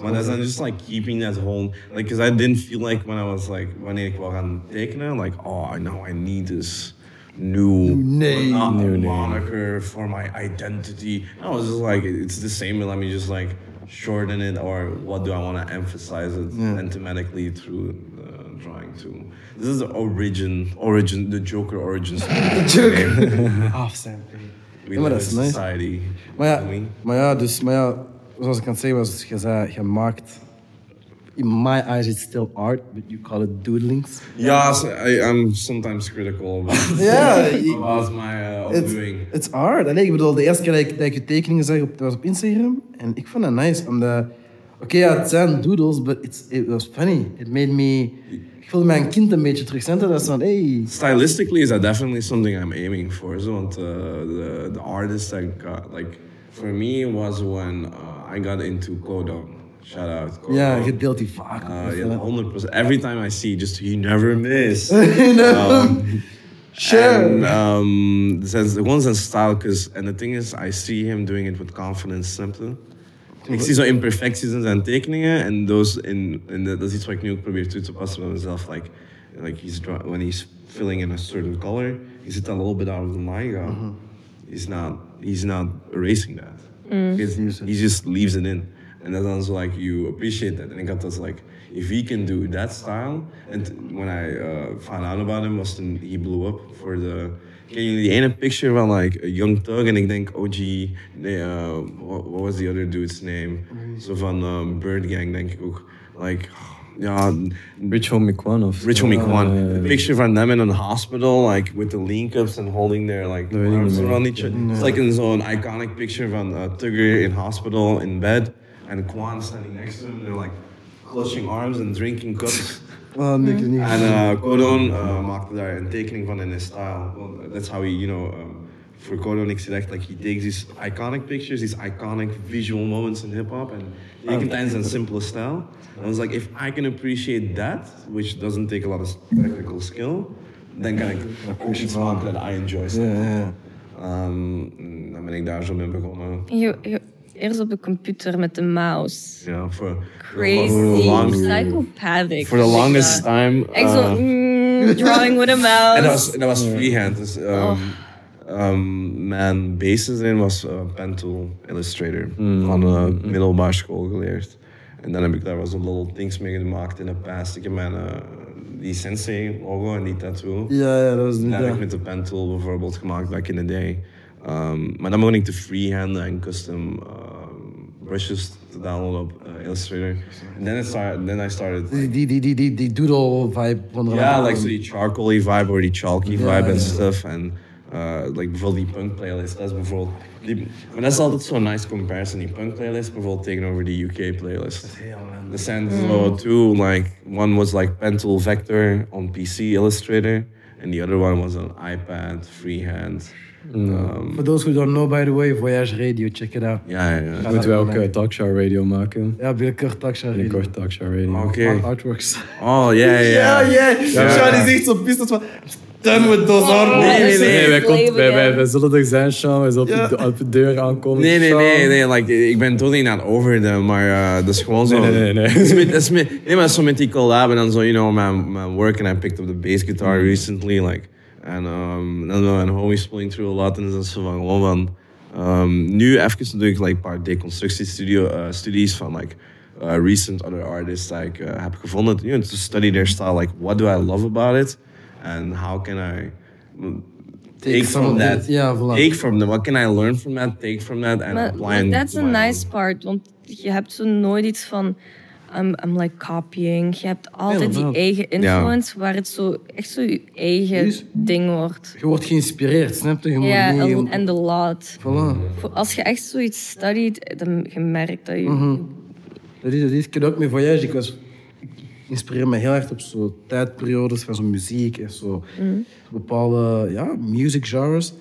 Maar dat is dan just like keeping that whole like because I didn't feel like when I was like wanneer ik wou gaan tekenen like oh I know I need this new name. not New name. moniker for my identity. I was just like it's the same. And let me just like shorten it or what do I want to emphasize it thematically through the drawing too. This is the origin origin the Joker origin story. off Champagne. We Ja, maar live dat is in nice. society. Maar ja, I mean, maar ja, dus, maar ja, zoals ik aan het zeggen was, je zei, je maakt, in my eyes it's still art, but you call it doodlings. yeah, so I, I'm sometimes critical about, Ja, about my uh, it's, doing. it's art. Allee, ik bedoel, de eerste keer dat ik, dat ik je tekeningen zag, op, dat was op Instagram, en ik vond dat nice, omdat, oké, okay, ja, het zijn doodles, but it's, it was funny. It made me, ik voelde mij een kind een beetje terug. Snap je? Dat is van, hey, stylistically is that definitely something I'm aiming for. So want uh, the the artist I got like for me was when uh, I got into Kodon. Shout out. Kodon. ja, je deelt die vaak. Uh, yeah, hundred percent. Every time I see, just you never miss. um, Sure. And, um, the one's in style, cause and the thing is, I see him doing it with confidence. Je? Ik zie zo imperfecties in zijn tekeningen en those in, in de, dat is iets wat ik nu ook probeer toe te passen bij mezelf. Like, like he's draw, when he's filling in a certain color, he zit a little bit out of the line gaan. He's not he's not erasing that. He's- he just leaves it in. And then I was like, you appreciate that. And I got this like, if he can do that style. And when I uh, found out about him, was then he blew up for the. Ken jullie die ene picture van like a Young Thug en ik denk OG, nee, uh, what, what was the other dude's name? Zo van um, Bird Gang denk ik ook. Like, ja, Rich Homie Kwan of... Rich Homie Kwan. Uh, A picture van them in a hospital, like with the lean cups and holding their like weet ik arms around each other. It's like in zo'n iconic picture van uh, Tugger in hospital in bed and Kwan standing next to him. They're like clutching arms and drinking cups. Oh, nee, ik weet niet. En uh, Codon uh, maakte daar een tekening van in his style. Well, that's how he, you know, um, for Codon, ik zie like, he takes these iconic pictures, these iconic visual moments in hip-hop, and tekent tijdens een simpele style. And I was like, if I can appreciate that, which doesn't take a lot of technical skill, then kan ik ook iets maken dat I enjoy. Ja, ja, ja. Um, dan ben ik daar zo mee begonnen. Je, je, eerst op de computer met de mouse. Ja, voor Crazy. For the, long, Psychopathic. for the longest time. Echt zo, uh, mm, drawing with a mouse. En dat was, dat was freehand. Dus, um, um, mijn basis erin was uh, pen tool illustrator. Van de middelbare school geleerd. En dan heb ik daar wel zo'n little things mee gemaakt in de past. Ik heb mijn, uh, die sensei logo en die tattoo. Ja, ja, dat was niet Dat heb ik met de pen tool bijvoorbeeld gemaakt back in the day. Um, maar dan begon ik te freehanden en custom um, brushes te downloaden op uh, Illustrator. And then, it started, then I started Die, die, die, die, die, die doodle vibe van de ja, like so die charcoaly vibe or die chalky vibe ja. and stuff. And uh, like bijvoorbeeld die punk playlist, dat is bijvoorbeeld. Die, maar dat is altijd zo'n nice comparison, die punk playlist bijvoorbeeld tegenover die UK playlist. The zijn zo two, like one was like Pentel Vector on PC Illustrator, and the other one was on iPad, freehand. Um, For those who don't know, by the way, Voyage Radio, check it out. ja, ja, ja. Moeten wij ook uh, Talkshow Radio maken? Ja, binnenkort Taksha Radio. Binnenkort Talkshow Radio. Oké. Artworks. Oh, ja, ja, Ja, ja. ja. Sean is echt zo pissed van... Done with those artworks. Nee, nee, nee. Nee, wij, komt, wij, wij, wij zullen er zijn, Sean. Wij zullen op, de, op de deur aankomen. Nee, nee, Sean. nee, nee. Like, ik ben totally not over them, maar uh, dat is gewoon zo. Nee, nee, nee, nee. Dat is met, met, nee, maar zo met die collab en dan zo, you know, mijn, mijn work and I picked up the bass guitar recently, like. En um, dan mijn homies pulling through a lot en is zo van gewoon van. Um, nu even doe ik like, een paar deconstructiestudies uh, studies van like, uh, recent other artists that ik uh, heb gevonden. You know, to study their style, like what do I love about it? And how can I take, some from of that? ja, voilà. Take from that. What can I learn from that? Take from that and Maar apply it that's a nice own. part, want je hebt zo nooit iets van I'm, I'm like copying. Je hebt altijd die eigen influence waar het zo echt zo je eigen ding wordt. Je wordt geïnspireerd, snap je? Ja, en, de laat. Voilà. Als je echt zoiets studiet, dan je merkt dat je... Mhm. Dat is, dat is. Ik heb ook met Voyage. Ik, was, ik inspireer me heel erg op zo tijdperiodes van zo'n muziek en zo. Bepaalde ja, music genres.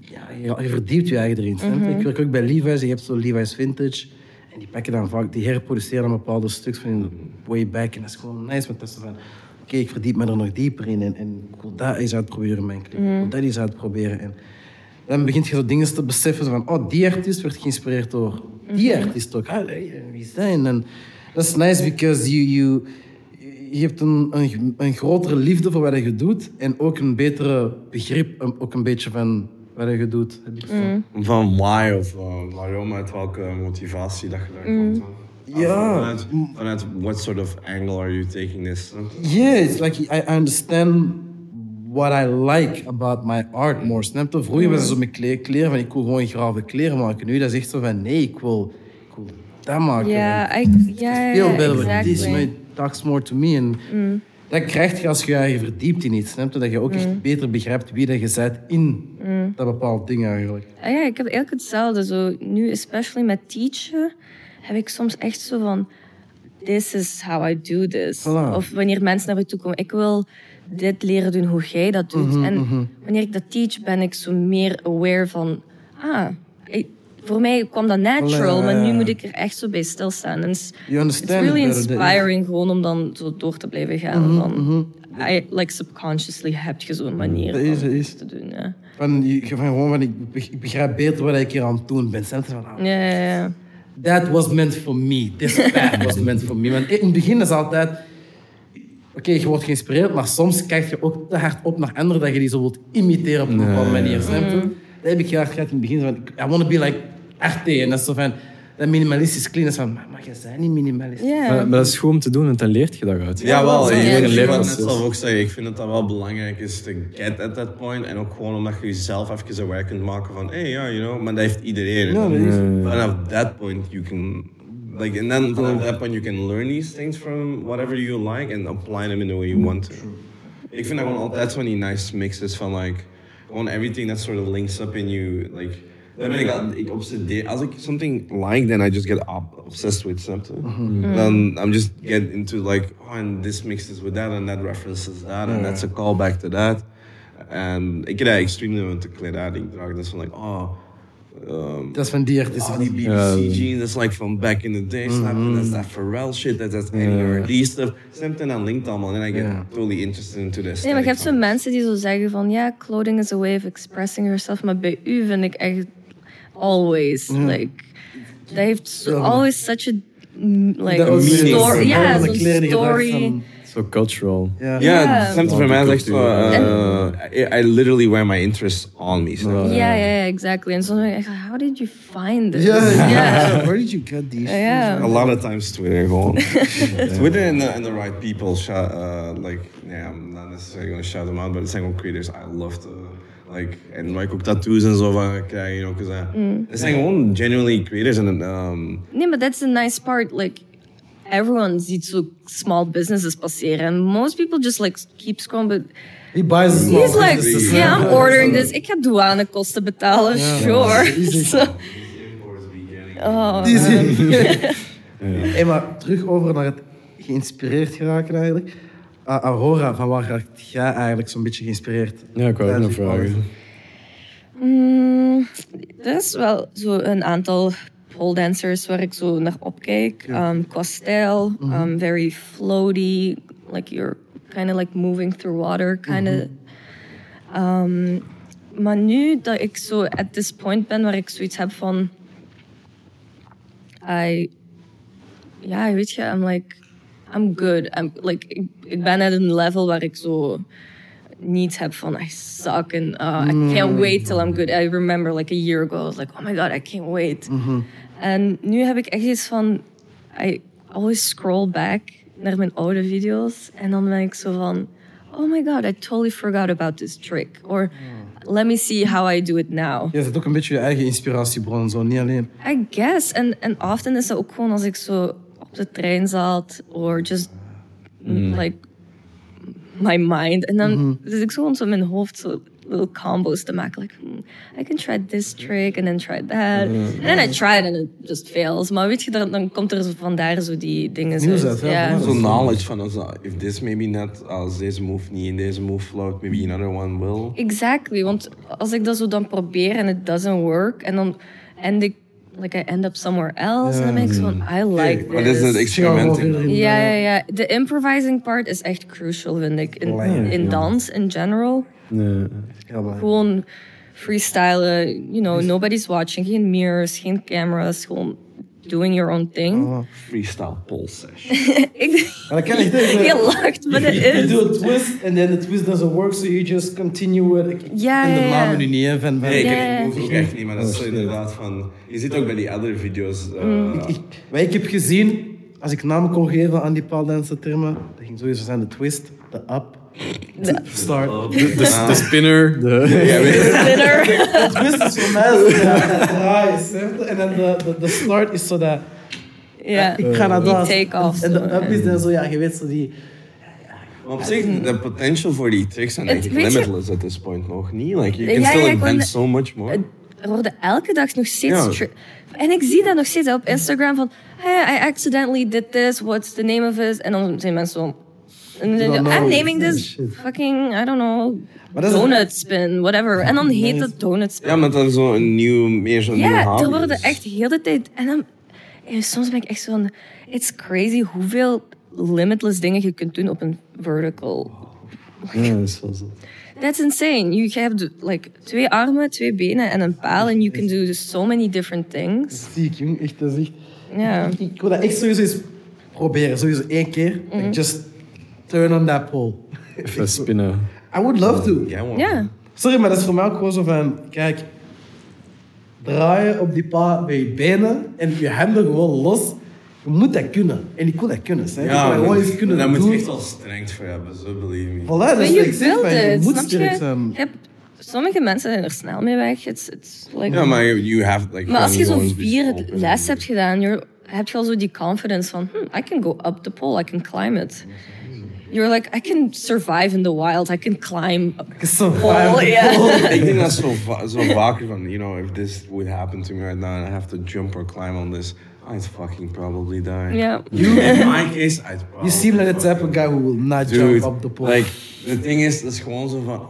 Ja, je, je verdiept je eigen erin. snap je? Ik werk ook bij Levi's. Je hebt zo Levi's Vintage. En die pakken dan vaak, die herproduceren dan bepaalde stuks van in way back. En dat is gewoon nice, want dat is van... Oké, ik verdiep me er nog dieper in. En, en ik wil dat eens uitproberen in mijn clip. Ik wil dat eens uitproberen. En dan begint je zo dingen te beseffen van... Oh, die artiest werd geïnspireerd door die artiest ook. Ah, wie is dat? En dan- dat is nice, because you... you je hebt een, een, een grotere liefde voor wat je doet en ook een betere begrip, een- ook een beetje van wat je doet. zo. Van why of uh, waarom, uit welke motivatie dat je daar komt. hè? Ja. Vanuit, vanuit what sort of angle are you taking this? Yeah, it's like I, I understand what I like about my art more. Snap je? Vroeger was het zo met kle- kleren van ik wil gewoon grave kleren maken. Nu dat is echt zo van nee, ik wil, ik wil dat maken. Ja, ik, ja, ja, Veel beter with exactly. this, it talks more to me. En dat krijg je als je je verdiept in iets. Je? Dat je ook echt beter begrijpt wie dat je bent in dat bepaald ding eigenlijk. Ah ja, ik heb eigenlijk hetzelfde. Zo, nu, especially met teachen, heb ik soms echt zo van... This is how I do this. Voilà. Of wanneer mensen naar me toe komen, ik wil dit leren doen hoe jij dat doet. Mhm, en wanneer ik dat teach, ben ik zo meer aware van... Ah, ik- voor mij kwam dat natural, maar nu moet ik er echt zo bij stilstaan. En het is really inspiring gewoon om dan zo door te blijven gaan. Van, I, like subconsciously heb je zo'n manier Dat is, is. te doen. Ja. Van, je, van gewoon van, ik, be- ik begrijp beter wat ik hier aan het doen ben. Je? Van, ah, Ja, ja, ja. That was meant for me. This path was meant for me. Want in het begin is altijd... Oké, je wordt geïnspireerd, maar soms kijk je ook te hard op naar anderen dat je die zo wilt imiteren op een bepaalde manier. Dat heb ik heel hard gehad in het begin. Van, I want to be like RT. En dat is zo van... Dat dat minimalistisch clean is van, maar, jij bent niet minimalist. Maar, maar dat is gewoon om te doen, want dan leert je daaruit. Ja, wel. Ja, Ik, ja. ik, wou net zelf ook zeggen, ik vind dat dat wel belangrijk is to get at that point. En ook gewoon omdat je jezelf even aware kunt maken van, hé, hey, ja, you know, maar dat heeft iedereen. Dat is- Vanaf that point, you can, like, and then vanaf that point, you can learn these things from whatever you like and apply them in the way you want to. Ik vind dat gewoon altijd zo'n nice mix is van, like, gewoon everything that sort of links up in you, like, dan ben ik, al- ik obsedeer, als ik something like, then I just get ob- obsessed with something. Mm. Dan I'm just get into like, oh, and this mixes with that, and that references that, and that's a callback to that. En ik heb dat extremely met de kledij. Ik draag dat is van like, oh, um, Dat is van die artiest. oh, die BBC Ja. jeans, that's like from back in the day, snap? And that's that Pharrell shit, that's that NERD stuff. Snap? En dan linkt allemaal, and I get Ja. totally interested into this. Nee, maar je hebt zo mensen die zo zeggen van ja, clothing is a way of expressing yourself. Maar bij u vind ik echt always like dat heeft so, always such a mm, like Dat ook meaning. story. Ja, Ja, zo'n kleren die story. Van- Zo cultural. Yeah. Ja, Ja. het stemt voor mij is echt uh, I, I literally wear my interests on me. snap je? Ja, ja, ja, exactly. En soms ben ik echt, how did you find this? Ja, ja. Ja. Where did you get these? Ja. A lot of times Twitter gewoon. Twitter and the, and the right people, shout, uh, like, yeah, I'm not necessarily gonna shout them out, but the single creators I love to, like, en waar ik ook tattoos en zo van krijg, you know, because uh, het zijn gewoon genuinely creators en um, Nee, maar that's the nice part. Like, everyone ziet zo small businesses passeren. And most people just like keep scrolling, but He buys small he's like, businesses. yeah, I'm ordering this. Ik ga douanekosten betalen, sure. So, oh, Die zie Hey, maar terug over naar het geïnspireerd geraken eigenlijk. Ah, Aurora, van waar raakt jij eigenlijk zo'n beetje geïnspireerd? Ja, ik wou ook nog vragen. Mm, er is wel zo een aantal pole dancers waar ik zo naar opkijk. Um, qua stijl, um, very floaty, like you're kind of like moving through water, kind of. Um, maar nu dat ik zo at this point ben waar ik zoiets heb van, I, ja, weet je, I'm like, I'm good. I'm like, ik, ik ben at een level waar ik zo niet heb van I suck and uh, I can't wait till I'm good. I remember like a year ago, I was like, oh my god, I can't wait. En nu heb ik echt iets van, I always scroll back naar mijn oude video's en dan ben ik zo van, oh my god, I totally forgot about this trick. Or let me see how I do it now. Je zit ook een beetje je eigen inspiratiebron, zo niet alleen. I guess. En, en often is dat ook gewoon als ik zo op de trein zat, or just like my mind. En dan zit ik zo gewoon zo in mijn hoofd zo little combos te maken. Like, hmm, I can try this trick and then try that. And then I try it and it just fails. Maar weet je, dan, dan komt er zo vandaar zo die dingen uit, ja. Ja. Zo'n knowledge van als, uh, if this maybe not, als deze move niet in deze move float, maybe another one will. Exactly, want als ik dat zo dan probeer en it doesn't work, en dan end ik, like I end up somewhere else, ben ik zo van, I like Maar dit is this. experimenting. Ja, ja, ja. De improvising part is echt crucial, vind ik. In, in dans, in general. Nee. Belangrijk. Gewoon freestylen, you know, nobody's watching. Geen mirrors, geen cameras, gewoon doing your own thing. Freestyle pole session. Ik, dat kan je lacht, maar dat You is... do a twist and then the twist doesn't work, so you just continue with. Ik Ja, ken de namen nu niet, van. Nee, ik ken ook echt niet, maar dat is zo inderdaad van... Je ziet ook bij die andere video's... uh, Mm. ik, wat ik heb gezien, als ik namen kon geven aan die paaldansen termen, dat ging sowieso zijn de twist, de up, de start. De, de, de spinner, de... ja, weet je- Dinner. De twist is voor mij zo dat? En dan de, de, de start is zo dat, Ja, ik ga naar die daar. take-off. En de up is dan zo, ja, je weet zo die... Op zich, de potential voor die tricks zijn Het- eigenlijk limitless at this point nog niet. Like, you can ja, still invent so much more. er worden elke dag nog steeds... Ja. En ik zie dat nog steeds op Instagram van... Hey, I accidentally did this, what's the name of it? En dan zijn mensen zo... I'm naming this fucking, I don't know, donut spin, whatever. En dan heet het donut spin. Ja, met dan zo een nieuw, meer zo'n nieuw Ja, er worden is. echt heel de tijd... En dan... en soms ben ik echt zo van... It's crazy hoeveel limitless dingen je kunt doen op een vertical. Ja, dat is wel zo. That's insane. You have like twee armen, twee benen en een paal. And you can do so many different things. Ziek, jong. Echt, dat is echt... Ja. Ik, ik wil dat echt sowieso eens proberen. Sowieso één keer. Mhm. Just turn on that pole. Even spinnen. I would love to. Ja, man. Ja. Sorry, maar dat is voor mij ook gewoon zo van... Kijk, draaien op die paal met je benen en je handen gewoon los. Je moet dat kunnen. En ik wil dat kunnen. Hè. Ja, wil gewoon eens kunnen daar moet je echt wel streng voor hebben, so believe me. Voilà, dat build van, je moet snap sterk je? zijn. Je sommige mensen zijn er snel mee weg. It's, it's like, Ja, maar you- have like. maar als je zo'n vier les hebt gedaan, heb je al zo die confidence van, hmm, I can go up the pole, I can climb it. You're like, I can survive in the wild, I can climb a Ik is pole. fijn. Yeah. Ik denk dat zo, va- zo vaker you know, if this would happen to me right now and I have to jump or climb on this, I'd fucking probably die. Yeah. You, in my case, I'd probably. You seem like the type of guy who will not Dude, jump up the pole. like, the thing is, dat is gewoon zo van,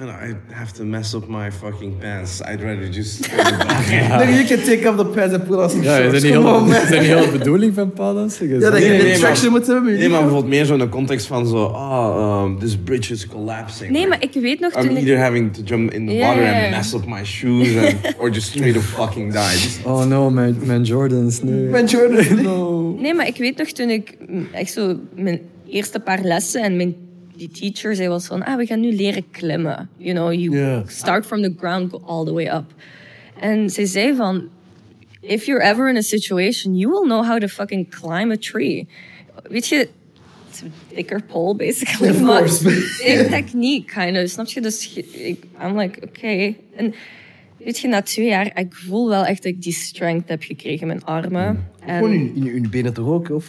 man, I have to mess up my fucking pants. I'd rather just. Nigga, you can take off the pants and put on some Ja, is shorts. dat niet Come on, heel, man. is dat niet heel de bedoeling van paaldansen? Ja, dat Nee, je nee, de nee, traction maar- moet hebben. Nee, maar bijvoorbeeld meer zo in de context van zo, oh, um, this bridge is collapsing. Nee, maar ik weet nog I'm toen ik... either having to jump in the Ja, water ja, ja. and mess up my shoes, and, or just straight up fucking die. Just- Oh no, mijn, mijn Jordans, nee. Ben Jordan. No. Nee, maar ik weet nog toen ik mm, echt zo mijn eerste paar lessen en mijn die teacher zei was van, ah, we gaan nu leren klimmen. You know, you start from the ground, go all the way up. En zij zei van, if you're ever in a situation, you will know how to fucking climb a tree. Weet je, it's a thicker pole basically. Of course. techniek, kind of. Snap je? Dus ik, I'm like, oké. En weet je, na twee jaar, ik voel wel echt dat ik die strength heb gekregen in mijn armen. En- Gewoon in, in, in je benen toch ook? Of?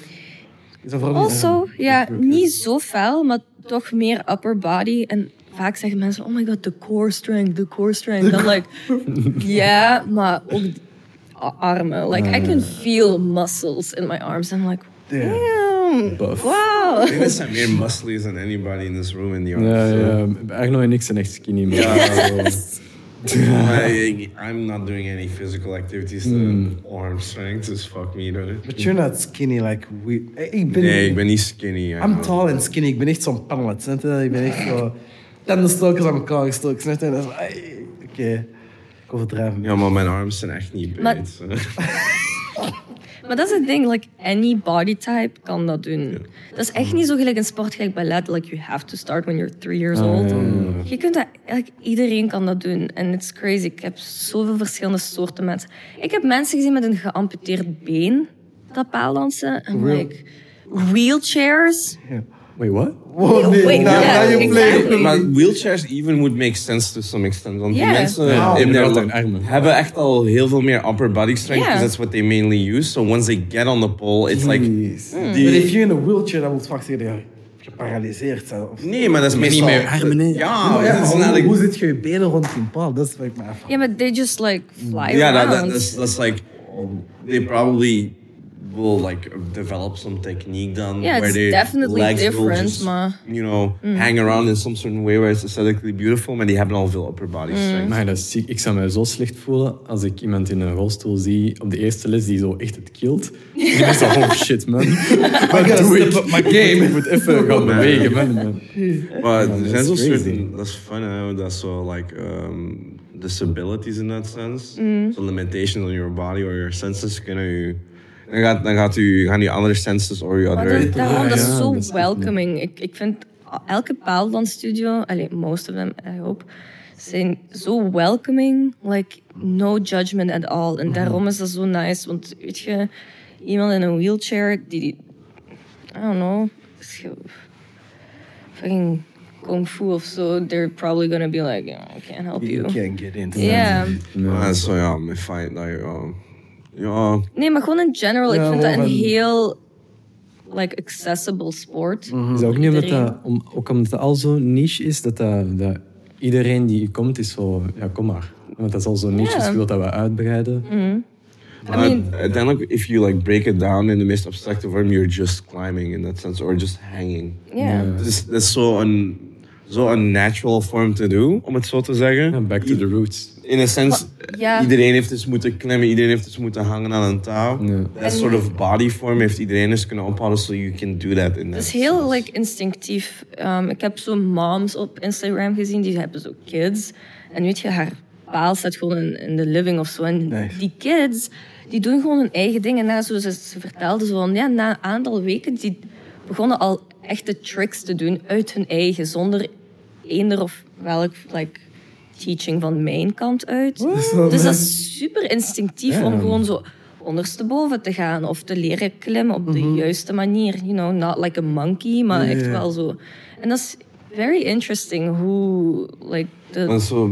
Vooral Also, ja, niet zo fel, maar toch meer upper body. En vaak zeggen mensen, oh my god, the core strength, the core strength. Dan like, ja, maar ook armen. Like, I can feel muscles in my arms. I'm like, damn, Buff. wow. I think there's some more than anybody in this room in the arms. Ja, so- ja. Arno en ik zijn echt skinny, man. I, I'm not doing any physical activities. The hmm. arm strength is fuck me, though. But you're not skinny like we. Eh, eh Ik ben, Nee, ik ben niet skinny. I'm tall and skinny. Ik ben echt zo'n panlet. snap je? Ik eh, ben echt zo... Tandenstokers aan elkaar gestoken. snap je? En dat is van, ai, Oké. Ik overdrijf hem. Ja, maar mijn armen zijn echt niet breed. so. Maar dat is het ding, like, any body type kan dat doen. Dat is echt niet zo gelijk een sport, gelijk ballet. Like, you have to start when you're three years old. Je kunt dat, like, iedereen kan dat doen. En it's crazy. Ik heb zoveel verschillende soorten mensen. Ik heb mensen gezien met een geamputeerd been dat paaldansen. En like, wheelchairs. Wait, what? Nee. Wait, now, yeah, now you play. exactly. Maar wheelchairs even would make sense to some extent. Want die Ja. mensen Ja, in their- armen. hebben echt al heel veel meer upper body strength. Ja. Because that's what they mainly use. So once they get on the pole, it's like... Die- But if you're in a wheelchair, dan het vaak zeggen dat je geparalyseerd. Of... Nee, maar dat is Maar niet meestal... meer armen, nee. Ja, Maar ja, dat is maar hoe, zit je je benen rond die paal? Dat is wat ik me afvraag. Ja, maar they just like fly Yeah, around. that, that's, that's like... They probably will like develop some technique then Yeah, where it's their definitely legs will different, just, maar- you know, hang around in some certain way where it's aesthetically beautiful, maar die hebben al veel upper body strength. Maar dat is ziek. Ik zou me zo slecht voelen als ik iemand in een rolstoel zie op de eerste les die zo echt het kilt. Die is zo, oh shit man. Wat doe step ik? up my game. Ik moet even gaan bewegen man. man. Maar er dat zijn is zo certain, dat is fun hè, dat is zo like um, disabilities in that sense. So limitations on your body or your senses kunnen u, dan gaat, dan gaat u, gaan die andere senses or your other... dat, daarom, dat is Ja, zo dat is echt welcoming. Ik, ik vind elke paaldansstudio, allee, most of them, I hope, zijn zo welcoming. Like, no judgment at all. En daarom is dat zo nice. Want weet je, iemand in een wheelchair, die, die I don't know, is fucking kung fu of zo, they're probably gonna be like, "Yeah, I can't help You you. can't get into Ja. Ah, zo ja, mijn fight, like, um, ja, Nee, maar gewoon in general. Ja, ik vind dat een heel like, accessible sport. Is dat ook niet omdat dat, om, ook omdat het al zo niche is, dat, dat, dat iedereen die komt is zo, ja kom maar. Want dat is al zo niche, dus je wilt dat we uitbreiden. maar mean- uiteindelijk, if you like break it down in the most abstracte vorm, you're just climbing in that sense, or just hanging. Ja. Dat is, dat is zo een, zo een natural vorm te doen, om het zo te zeggen. Back to the roots. In a sense, ja. iedereen heeft dus moeten klimmen, iedereen heeft dus moeten hangen aan een touw. Dat soort of bodyform heeft iedereen dus kunnen ophouden, so you can do that in Het that is heel like, instinctief. Um, ik heb zo moms op Instagram gezien, die hebben zo kids. En weet je, haar paal staat gewoon in, in de living of zo. En Nice. die kids, die doen gewoon hun eigen dingen. Na, zoals ze, ze vertelde, zo van, ja, na een aantal weken, die begonnen al echte tricks te doen uit hun eigen, zonder eender of welk like, teaching van mijn kant uit. Dus dat is super instinctief om gewoon zo ondersteboven te gaan of te leren klimmen op de juiste manier. You know, not like a monkey, maar echt wel zo. En dat is very interesting hoe like de Maar zo,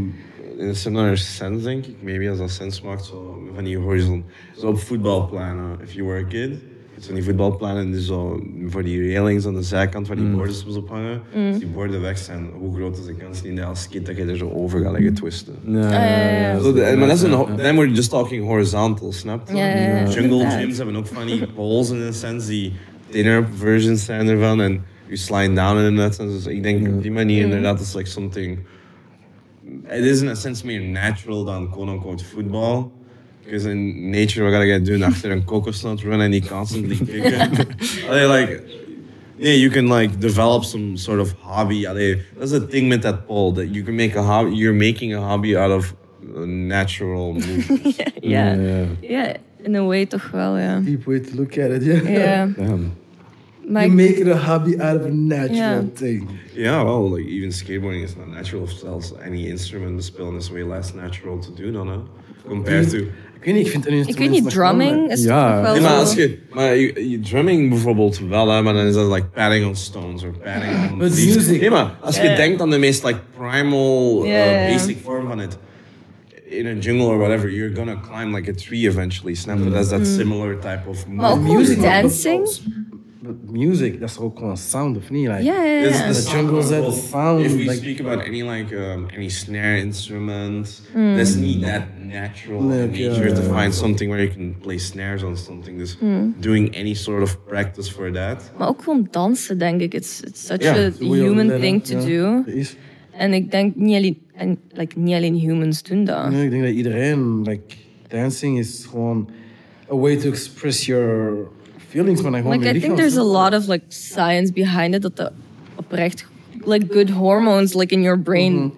in een similar sense, denk ik, maybe als dat sens maakt, zo van die horizon. Zo op voetbalplanen, if you were a kid. Zo van die voetbalplanen die zo voor die railings aan de zijkant waar die borden soms op hangen. Als die borden weg zijn, hoe groot is de kans niet dat als kind dat je er zo over gaat liggen twisten? Ja, ja, ja. Zo, de- maar dat is een, then we're just talking horizontal, snap je? Ja, Jungle gyms hebben ook van die poles in een sense, die thinner versions zijn ervan. En you slide down in that sense. Dus ik denk op die manier inderdaad is like something... Het is in a sense meer natural dan quote-unquote voetbal. Because in nature, wat ga je doen achter een kokosnot run en die constantly kicken? Allee, like... Yeah, you can like develop some sort of hobby. Allee, that's the thing with that pole that you can make a hobby. You're making a hobby out of natural movement. yeah, ja. ja, in a way toch wel, yeah. Deep way to look at it, yeah. Yeah. Ja. maar You make it a hobby out of a natural Yeah. thing. yeah, well, like even skateboarding is not natural. Of zelfs any instrument to spelen is way less natural to do dan, hè? Compared to. Ik weet niet, ik vind een ik weet niet, drumming is Ja. toch wel Nee, maar zo... als je, maar je, je drumming bijvoorbeeld wel, hè, maar dan is dat like padding on stones of padding on music- Nee, maar als je denkt aan de meest like primal, uh, basic vorm van het, in a jungle or whatever, you're gonna climb like a tree eventually. Snap je? That's that similar type of Mm. Maar ook movement. Music dancing. Wel- But music, that's is ook gewoon sound, of me Like, yeah, ja, This ja. is The jungle set, the sound, If we like- speak about any like um, any snare instrument, there's need that natural Nee, in ja, nature to find something where you can play snares on something. Dus doing any sort of practice for that. Maar ook gewoon dansen, denk ik. It's, it's such Ja, a dat human leren, thing to ja. do. Dat is. En ik denk niet alleen, en, like, niet alleen humans doen dat. Nee, ik denk dat iedereen, like, dancing is gewoon a way to express your feelings, maar dan gewoon Like, je I think there's a lot of like science behind it. Dat dat oprecht, like good hormones like in your brain. Mhm.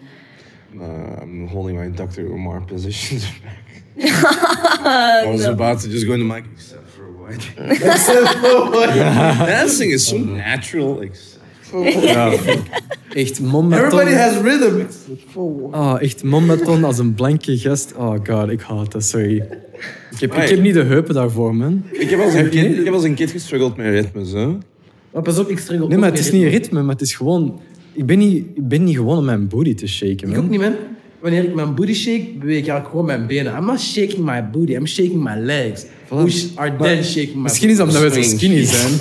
Uh, I'm holding my Dr. Umar positions back. I was about to just go in the mic, except for what? Dancing is so natural. Like, Ja, echt mombeton. Everybody has rhythm. It's for Oh, echt mombeton als een blanke gast. Oh god, ik haat dat, sorry. Ik heb, ik Hey. heb niet de heupen daarvoor, man. ik, heb als een kind, ik heb als een kind gestruggeld met ritmes. Hè? Maar pas op, ik struggle Nee, maar met het is niet ritme, maar het is gewoon... Ik ben niet, ik ben niet gewoon om mijn booty te shaken, Ik man. ook niet, man. Wanneer ik mijn booty shake, beweeg ik eigenlijk gewoon mijn benen. I'm not shaking my booty, I'm shaking my legs. Which are then shaking my Misschien is dat omdat we zo skinny zijn.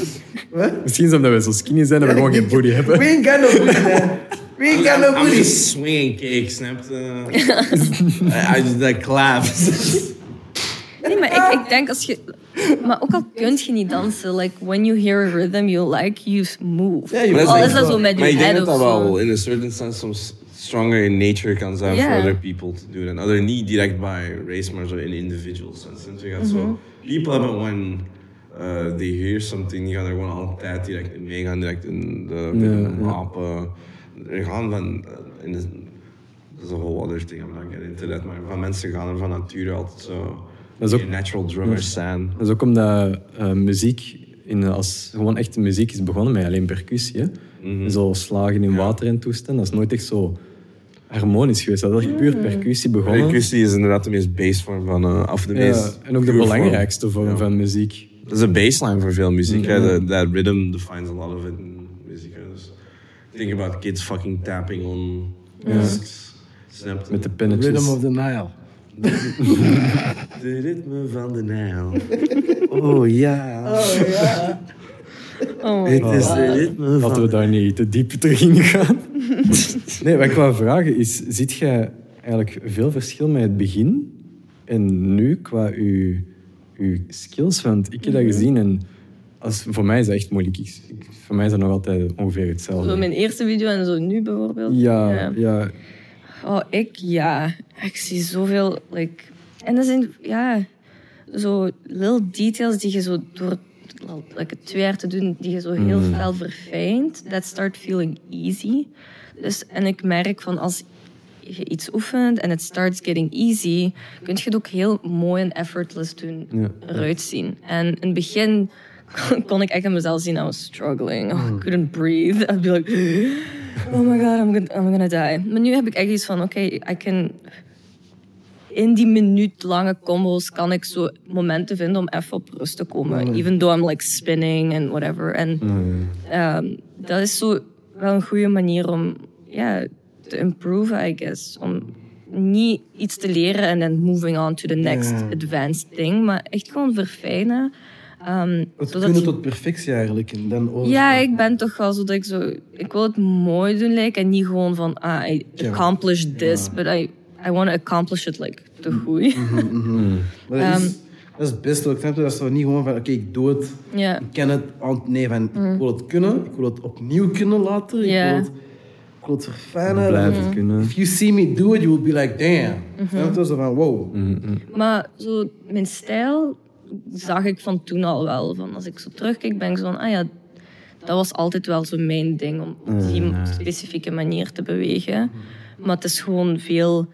Wat? Misschien is dat omdat we zo skinny zijn dat we gewoon geen booty We hebben. ain't got no booty, man. We ain't got no I'm booty. just swinging cake, snapped. I, I just that claps. Nee, maar ik, ik denk als je... Maar ook al kun je niet dansen, like when you hear a rhythm you like, you move. Ja, je Maar Al dat is dat zo met maar je ik denk head dat of dat zo. wel in a certain sense soms stronger in nature kan zijn for other people to do than other. Niet direct by race, maar zo in individual sense. En je gaat Mhm. zo... People hebben when uh, they hear something, die gaan er gewoon altijd direct in meegaan, direct in de ja. apen. Er gaan van... uh, in de, dat is een whole other thing, I'm not getting into that. Maar van mensen gaan er van nature altijd zo... Dat is ook- natural drummers zijn. Dat is ook omdat eh, muziek, in, als gewoon echte muziek is begonnen met alleen percussie. Hè? Zo slagen in water en toestand. Dat is nooit echt zo harmonisch geweest. Dat is echt puur percussie begonnen. Percussie is inderdaad de meest base vorm van... Uh, of de Ja, meest en ook de vorm. belangrijkste vorm Ja. van muziek. Dat is een baseline voor veel muziek. that rhythm defines a lot of it in muziek. Dus think about kids fucking tapping on discs. Snap je? Met de pinnetjes. Rhythm of the Nile. De ritme van de Nijl. Oh ja. Oh my Het is de ritme van Laten we daar niet te diep terug in gaan. nee, wat ik wou vragen is, ziet jij eigenlijk veel verschil met het begin en nu qua uw, uw skills? Want ik heb dat gezien en als, voor mij is dat echt moeilijk. Ik, voor mij is dat nog altijd ongeveer hetzelfde. Zo mijn eerste video en zo nu bijvoorbeeld. Ja, ja. Oh, ik ja. Ik zie zoveel. Like, en dat zijn ja, zo little details die je zo door like, het twee jaar te doen, die je zo heel fel verfijnt. That start feeling easy. Dus, en ik merk van als je iets oefent en het starts getting easy, kun je het ook heel mooi en effortless doen Ja. eruit zien. En in het begin kon ik echt aan mezelf zien, I was struggling. Oh, I couldn't breathe. I'd be like... oh my god, I'm gonna, I'm gonna die. Maar nu heb ik echt iets van, oké, I can... In die minuut lange combos kan ik zo momenten vinden om even op rust te komen. Even though I'm like spinning and whatever. En ehm, dat is zo wel een goede manier om ja, te improven, I guess. Om niet iets te leren en dan moving on to the next advanced thing. Maar echt gewoon verfijnen. Ehm, Het zodat kunnen je- tot perfectie eigenlijk. En dan over- ja, ik ben toch wel zo dat ik zo... Ik wil het mooi doen lijken en niet gewoon van... Ah, I Ja. accomplished this, but I, I want to accomplish it like te goed. Maar dat, is, Ehm. dat is het beste. ook. Ik snap dat is zo niet gewoon van, oké, ik doe het. Ja. Ik ken het. aan- Nee, van, ik wil het kunnen. Ik wil het opnieuw kunnen later. Ik, wil, het, ik wil het verfijnen. Blijven kunnen. If you see me do it, you will be like, damn. Snap je? Zo van, wow. Maar zo, mijn stijl zag ik van toen al wel. Van als ik zo terugkijk, ben ik zo van... Ah ja, dat was altijd wel zo mijn ding. Om op die specifieke manier te bewegen. Maar het is gewoon veel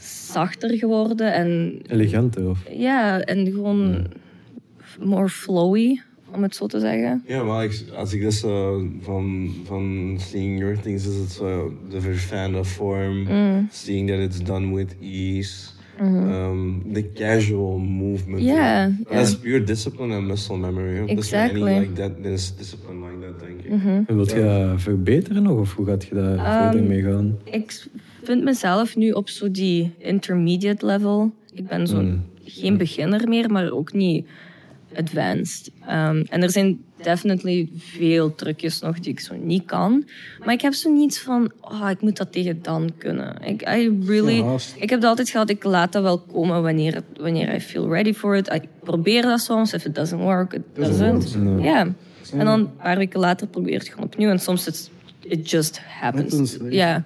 zachter geworden. En Eleganter of? ja, en gewoon more flowy, om het zo te zeggen. Ja, maar ik, als ik dus van, van seeing your things is het zo de verfijnde vorm, Mm. seeing that it's done with ease, um, the casual movement. Ja, That's ja. pure discipline and muscle memory. Exactly. any like that, there's discipline like that, denk ik. En wilt je dat verbeteren nog? Of hoe gaat je daar Ehm, verder mee gaan? Ik vind mezelf nu op zo die intermediate level. Ik ben zo geen beginner meer, maar ook niet advanced. Ehm, en er zijn definitely veel trucjes nog die ik zo niet kan. Maar ik heb zo niets van, oh, ik moet dat tegen dan kunnen. Ik, I really, ik heb dat altijd gehad, ik laat dat wel komen wanneer, het, wanneer I feel ready for it. Ik probeer dat soms, if it doesn't work, it doesn't. Ja. En dan een paar weken later probeer ik het gewoon opnieuw. En soms it's, it just happens. Ja.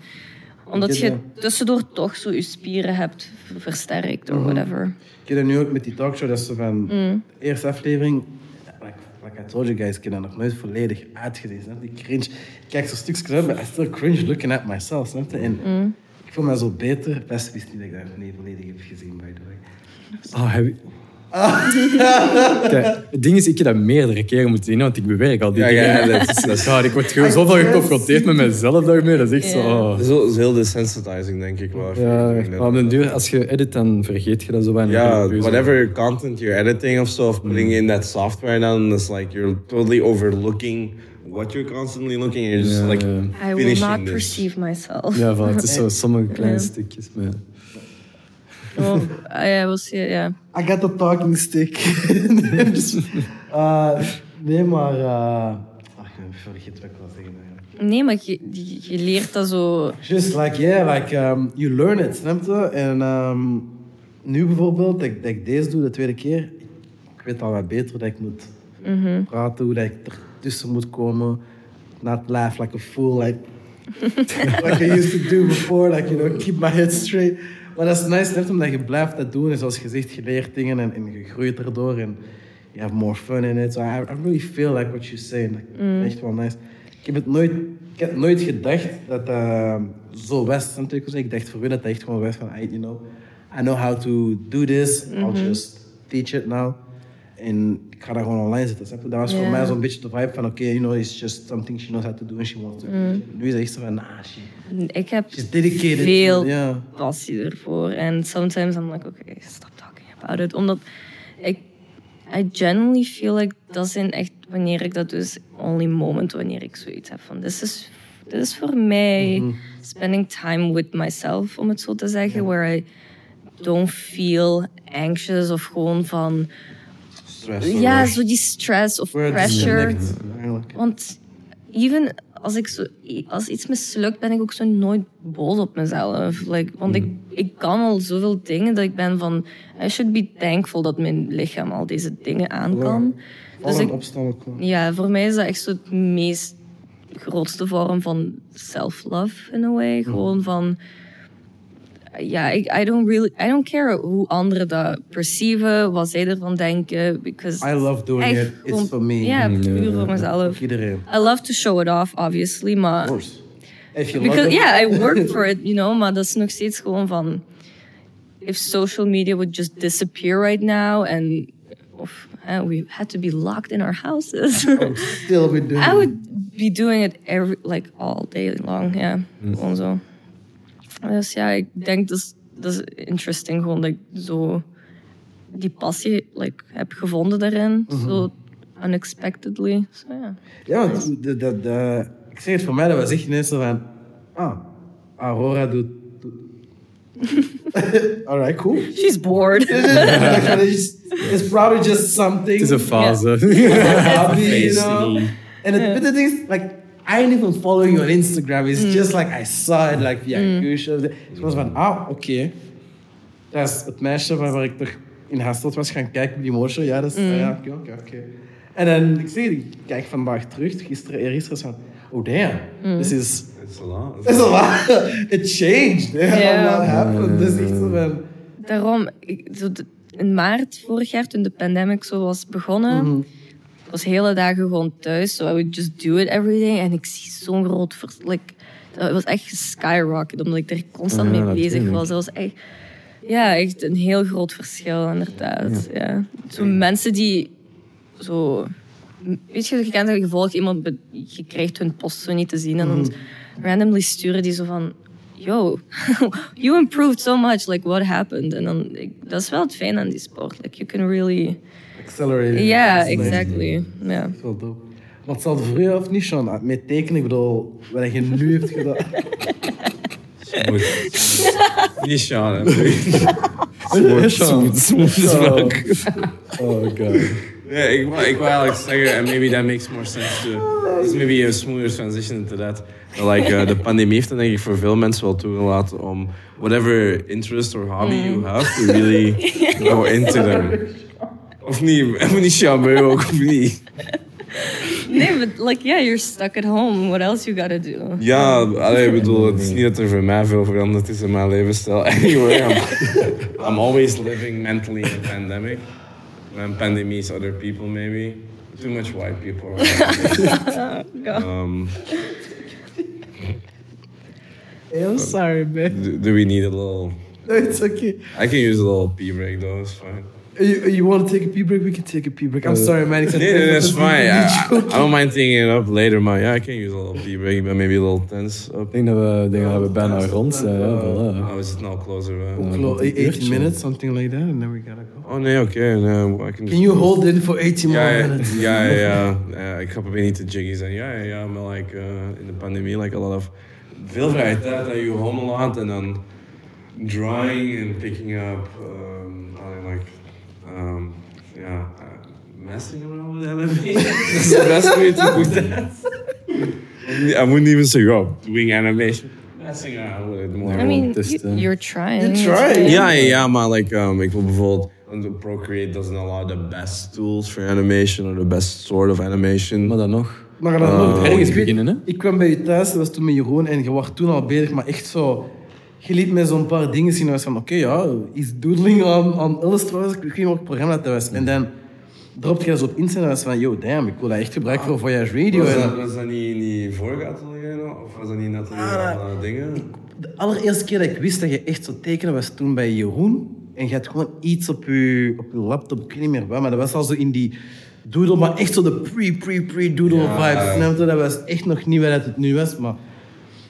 Omdat je tussendoor toch zo je spieren hebt versterkt of whatever. Ik heb dat nu ook met die talkshow, dat zo van... Mm. De eerste aflevering... Like, I told you guys, ik heb dat nog nooit volledig uitgelezen. Snap? Die cringe... Ik kijk zo'n stukjes uit, maar I still cringe looking at myself, snap je? En Mm. ik voel me zo beter. Best wist niet dat ik dat nog niet volledig heb gezien, by the way. Oh, heb je... Kijk, het ding is, ik heb dat meerdere keren moeten zien, want ik bewerk al die Ja, dingen. ja, dat is- dat is- Ja, ik word gewoon zoveel geconfronteerd met mezelf daarmee. Dat is echt zo... Oh. Het is heel- is desensitizing, denk ik wel. Ja, Ik maar dat- op den duur, als je edit, dan vergeet je dat zo weinig. Ja, whatever content you're editing of so, of putting in that software, then it's like you're totally overlooking what you're constantly looking. You're just Ja, like. I will not this. perceive myself. Ja, van, het is zo sommige kleine stukjes. Maar... Oh, I was, ja. I got the talking stick. Dus, uh, nee, maar... Uh, ach, ik vergeet wat ik wil zeggen. Nee, maar je, je- leert dat zo... Just like, yeah, like, um, you learn it, snap je? En um, nu bijvoorbeeld, dat, ik- dat ik deze doe de tweede keer, ik weet al wat beter dat ik moet praten, hoe dat ik ertussen moet komen. Not laugh like a fool, like, like I used to do before, like, you know, keep my head straight. Maar dat is nice, net omdat je blijft dat doen. En zoals je zegt, je leert dingen en, en je groeit erdoor. En you have more fun in it. So I, I really feel like what you're saying. Like, Echt wel nice. Ik heb het nooit, ik heb nooit gedacht dat dat zo was. je wat Ik dacht voor dat dat echt gewoon was van, hey, you know, I know how to do this. I'll just teach it now. En ik ga dat gewoon online zetten. snap je? Dat was voor mij zo'n beetje de vibe van, oké, you know, it's just something she knows how to do and she wants to do. Nu is het echt zo van, nah, she, Ik heb she's dedicated. veel passie ervoor. En sometimes I'm like, okay, stop talking about it. Omdat ik... I genuinely feel like dat zijn echt, wanneer ik dat doe, is only moment wanneer ik zoiets heb van, dit is, dit is voor mij spending time with myself, om het zo te zeggen, where I don't feel anxious of gewoon van, Stress. ja, zo die stress of pressure. Want even als, ik zo, als iets mislukt, ben ik ook zo nooit boos op mezelf. Like, want ik, ik kan al zoveel dingen dat ik ben van... I should be thankful dat mijn lichaam al deze dingen aan kan. Dus Vallen, ik, opstaan ja, voor mij is dat echt zo het meest grootste vorm van self-love in a way. Gewoon van... Ja, ik, I, don't really, I don't care hoe anderen dat perceiven, wat zij ervan denken. Because I love doing echt it. It's gewoon- for me. Ja, puur voor mezelf. Voor iedereen. I love to show it off, obviously, Of maar... course. If you Because, love it- yeah, I work for it, you know, maar dat is nog steeds gewoon van... If social media would just disappear right now, and... Of uh, we had to be locked in our houses. Still be doing I would be doing it every, like all day long, ja. Gewoon zo. Dus ja, ik denk dat is, dat is interesting, gewoon dat ik zo die passie like, heb gevonden daarin. Zo unexpectedly. So, ja. Ja, want de, de, de, ik zeg het voor mij, dat was echt ineens zo van... Ah, Aurora doet... doet- Alright, cool. She's bored. it's, it's probably just something. Het is een fase. hobby, you know. And the, but the thing is, like, I ain't even following you on Instagram. It's just like I saw it, like via mm. Ik was van, ah, oké. Dat is het meisje waar, waar ik toch in Hasselt was gaan kijken op die motion. Ja, dat is, ja, oké, oké, oké. En dan, ik zie, ik kijk vandaag terug, gisteren, eergisteren, van, oh damn, this is, It's a lot. it's a lot. It changed. Yeah, a lot happened. Dus echt zo van, Daarom, ik, zo de- in maart vorig jaar, toen de pandemic zo was begonnen, was hele dagen gewoon thuis. So I would just do it every day. En ik zie zo'n groot verschil. Like, dat was echt skyrocket, omdat ik er constant Ja, mee bezig was. Dat was echt, ja, echt een heel groot verschil, inderdaad. Ja. Zo mensen die zo... Weet je, je kent dat je volgt iemand, je krijgt hun post zo niet te zien. En dan randomly sturen die zo van... Yo, you improved so much. Like, what happened? En dan, ik- dat is wel het fijn aan die sport. Like, you can really... accelerated. Ja, exactly. Ja. Dat is wel dope. Want het zal jou of niet, Sean? Met tekenen, ik bedoel, wat je nu hebt gedaan. Smooth. Niet Sean, hè. Smooth, smooth as fuck. Oh god. Ja, ik wou, ik wou eigenlijk zeggen, and maybe that makes more sense to... It's maybe a smoother transition into that. But like, uh, de pandemie heeft dan denk ik voor veel mensen wel toegelaten om whatever interest or hobby you have, to really go into them. Of niet, en niet charmeur ook, of niet. Nee, but like, yeah, you're stuck at home. What else you gotta do? Ja, allee, ik bedoel, het is niet dat er voor mij veel veranderd is in mijn levensstijl. Anyway, I'm, I'm always living mentally in a pandemic. And pandemie is other people, maybe. Too much white people around. um, Hey, I'm sorry, man. do, do we need a little... No, it's okay. I can use a little pee break though, it's fine. You, you want to take a pee break? We can take a pee break. I'm sorry, man. Ik Yeah, that's fine. I. I, I don't mind taking it up later, but yeah, I can use a little pee break, but maybe a little tense up. Ik denk dat we, ik denk dat we bijna rond zijn. Ja, voilà. Oh, is it now closer? Uh, Clo- een 18 minutes, something like that, and then we gotta go. oh nee, oké. no, I can Can you hold it for 18 Ja, more ja, minutes? ja, ja, ja. Ja, Ik ga proberen niet te jiggy zijn. Ja, ja, ja. Maar like, uh, in de pandemie, like a lot of... Veel vrije tijd dat je home laat en dan drawing and picking up, I like, um, uh, messing around with animation. That's the best way to put that. I wouldn't even say, oh, doing animation. Messing around with it more. I mean, is you, you're trying. You're trying. Ja, ja, ja, maar like, um, ik wil bijvoorbeeld... want Procreate doesn't allow the best tools for animation or the best sort of animation. Maar dan nog. Maar dan Oh. nog, Ergens beginnen, hè? Ik kwam bij je thuis, dat was toen met Jeroen, en je was toen al bezig, maar echt zo... Je liet mij zo'n paar dingen zien, en was van, oké, ja, is doodling aan, aan Illustrator, ik weet niet welk programma dat was. En dan dropte je zo op internet, en was van, yo, damn, ik wil dat echt gebruiken voor Voyage Radio. Was dat, was dat niet in die vorige atelier? Of was dat niet in atelier Ah, uh, dingen? de allereerste keer dat ik wist dat je echt zou tekenen, was toen bij Jeroen. En je had gewoon iets op je, op je laptop, ik weet niet meer wat, maar dat was al zo in die doodle, maar echt zo de pre-pre-pre-doodle Ja. vibe. snap je? Dat was echt nog niet wat het nu was, maar...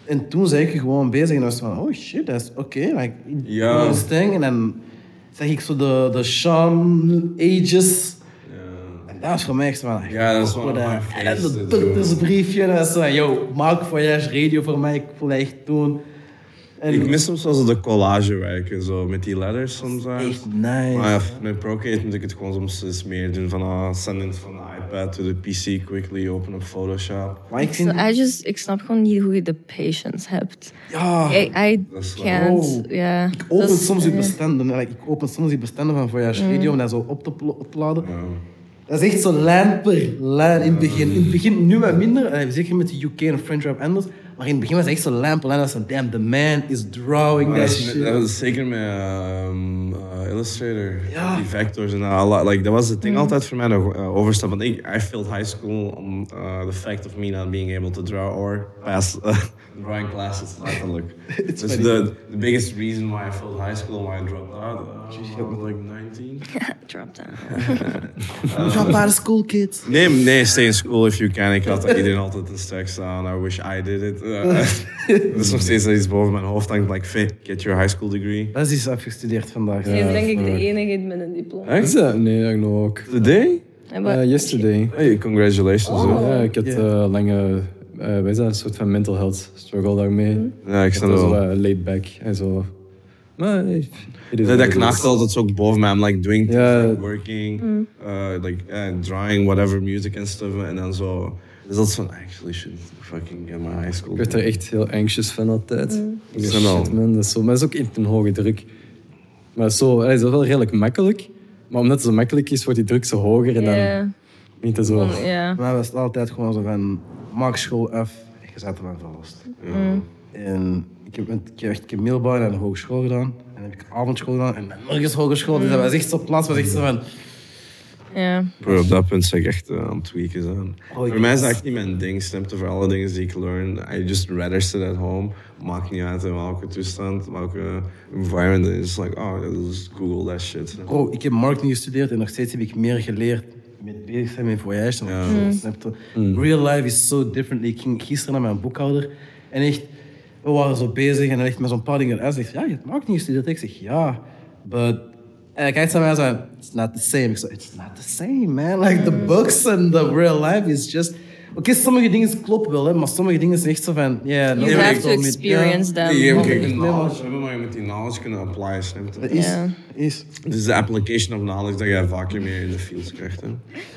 En toen zei ik gewoon bezig en was van, oh shit, dat is oké. like, Ja. this thing. En dan zag ik zo de, de Sean Ages. En dat was voor mij echt van... Ja, dat is of my En dat zo van, yo, maak Voyage Radio voor mij. Ik voel dat echt doen. En Ik mis soms wel zo de collagewerken, zo met die letters soms. echt nice. Maar ja, met Procreate moet ik het gewoon soms eens meer doen. Van ah, send it van de iPad to the PC quickly, open up Photoshop. Maar ik vind... I just, ik snap gewoon niet hoe je de patience hebt. Ja, I, I Dat is wel- can't. Oh. Ja. ik open soms die eh, bestanden. like, ik open soms die bestanden van Voyage Radio om dat zo op te. Ja. Dat is echt zo lijn per lijn in het begin. In het begin nu wat minder, eh, zeker met de UK en French Rap Anders. Maar in het begin was het echt zo lamp. En dan was het damn, the man is drawing that shit. dat was zeker met eh, Illustrator, Ja. die vectors en al. Like, dat was het ding altijd voor mij nog uh, overstap. Want ik, I failed high school on uh, the fact of me not being able to draw or pass uh, drawing classes, letterlijk. It's dus funny. the, the biggest reason why I failed high school and why I dropped out, uh, I was like 19. Drop down. Drop out of school, kids. Nee, nee, stay in school if you can. Ik had iedereen altijd een stek staan. I wish I did it. Uh, dat is nog steeds iets boven mijn hoofd hangt. Like, fit, get your high school degree. Dat is iets afgestudeerd vandaag. Hij is denk ik de enige met een diploma. Is dat? Nee, ik nog ook. Today? Ja, maar- Eh, yesterday. Hey, congratulations. Oh. hè. Ja, ik had Ja. eh, lange, eh wat is dat, een soort van mental health struggle daarmee. Ja, ik snap zo wel. eh, laid back en zo. Maar eh, it is Dat, dat knaagt is. altijd zo boven mij. I'm like doing things, like working, uh, like uh, drawing, whatever, music and stuff. En dan zo. Dus dat is van, actually should fucking get my high school. Ik werd er echt heel anxious van altijd. Ik dacht, Snap wel. shit man, dat is zo, maar dat is ook in een hoge druk. Maar zo, eh, dat is wel redelijk makkelijk. Maar omdat het zo makkelijk is, wordt die druk zo hoger en dan niet te zo... Mij was het altijd gewoon zo van, maak school af. Je zat er van vast. En ik heb, ik heb echt ik heb middelbare en een hogeschool gedaan. En dan heb ik avondschool gedaan en nog eens hogeschool. Dus dat was echt zo plaats, was echt zo van... Ja. Bro, op dat punt zeg ik echt uh, aan het tweaken zijn. Oh, voor mij is dat echt niet mijn ding. Snapte voor alle dingen die ik learn. I just rather sit at home. Maakt niet uit in welke toestand, welke environment. It's like, oh, just Google that shit. Bro, ik heb marketing gestudeerd en nog steeds heb ik meer geleerd met bezig zijn met voyage. Ja. Ja. Snap je? Real life is so different. Ik ging gisteren naar mijn boekhouder en echt, we waren zo bezig en hij legt me zo'n paar dingen uit. Hij zegt, ja, je hebt marketing gestudeerd. Ik zeg, ja, but... En hij kijkt naar mij en zei, it's not the same. Ik zei, it's not the same, man. Like, the books and the real life is just... Oké, sommige dingen kloppen wel, hè, maar sommige dingen zijn echt zo van... Yeah, You have to experience them. Je moet Ja. die knowledge hebben, maar je moet die knowledge kunnen applyen, snap je? Is, Ja. is. Het is de application of knowledge dat jij vaker meer in de fields krijgt. Hè?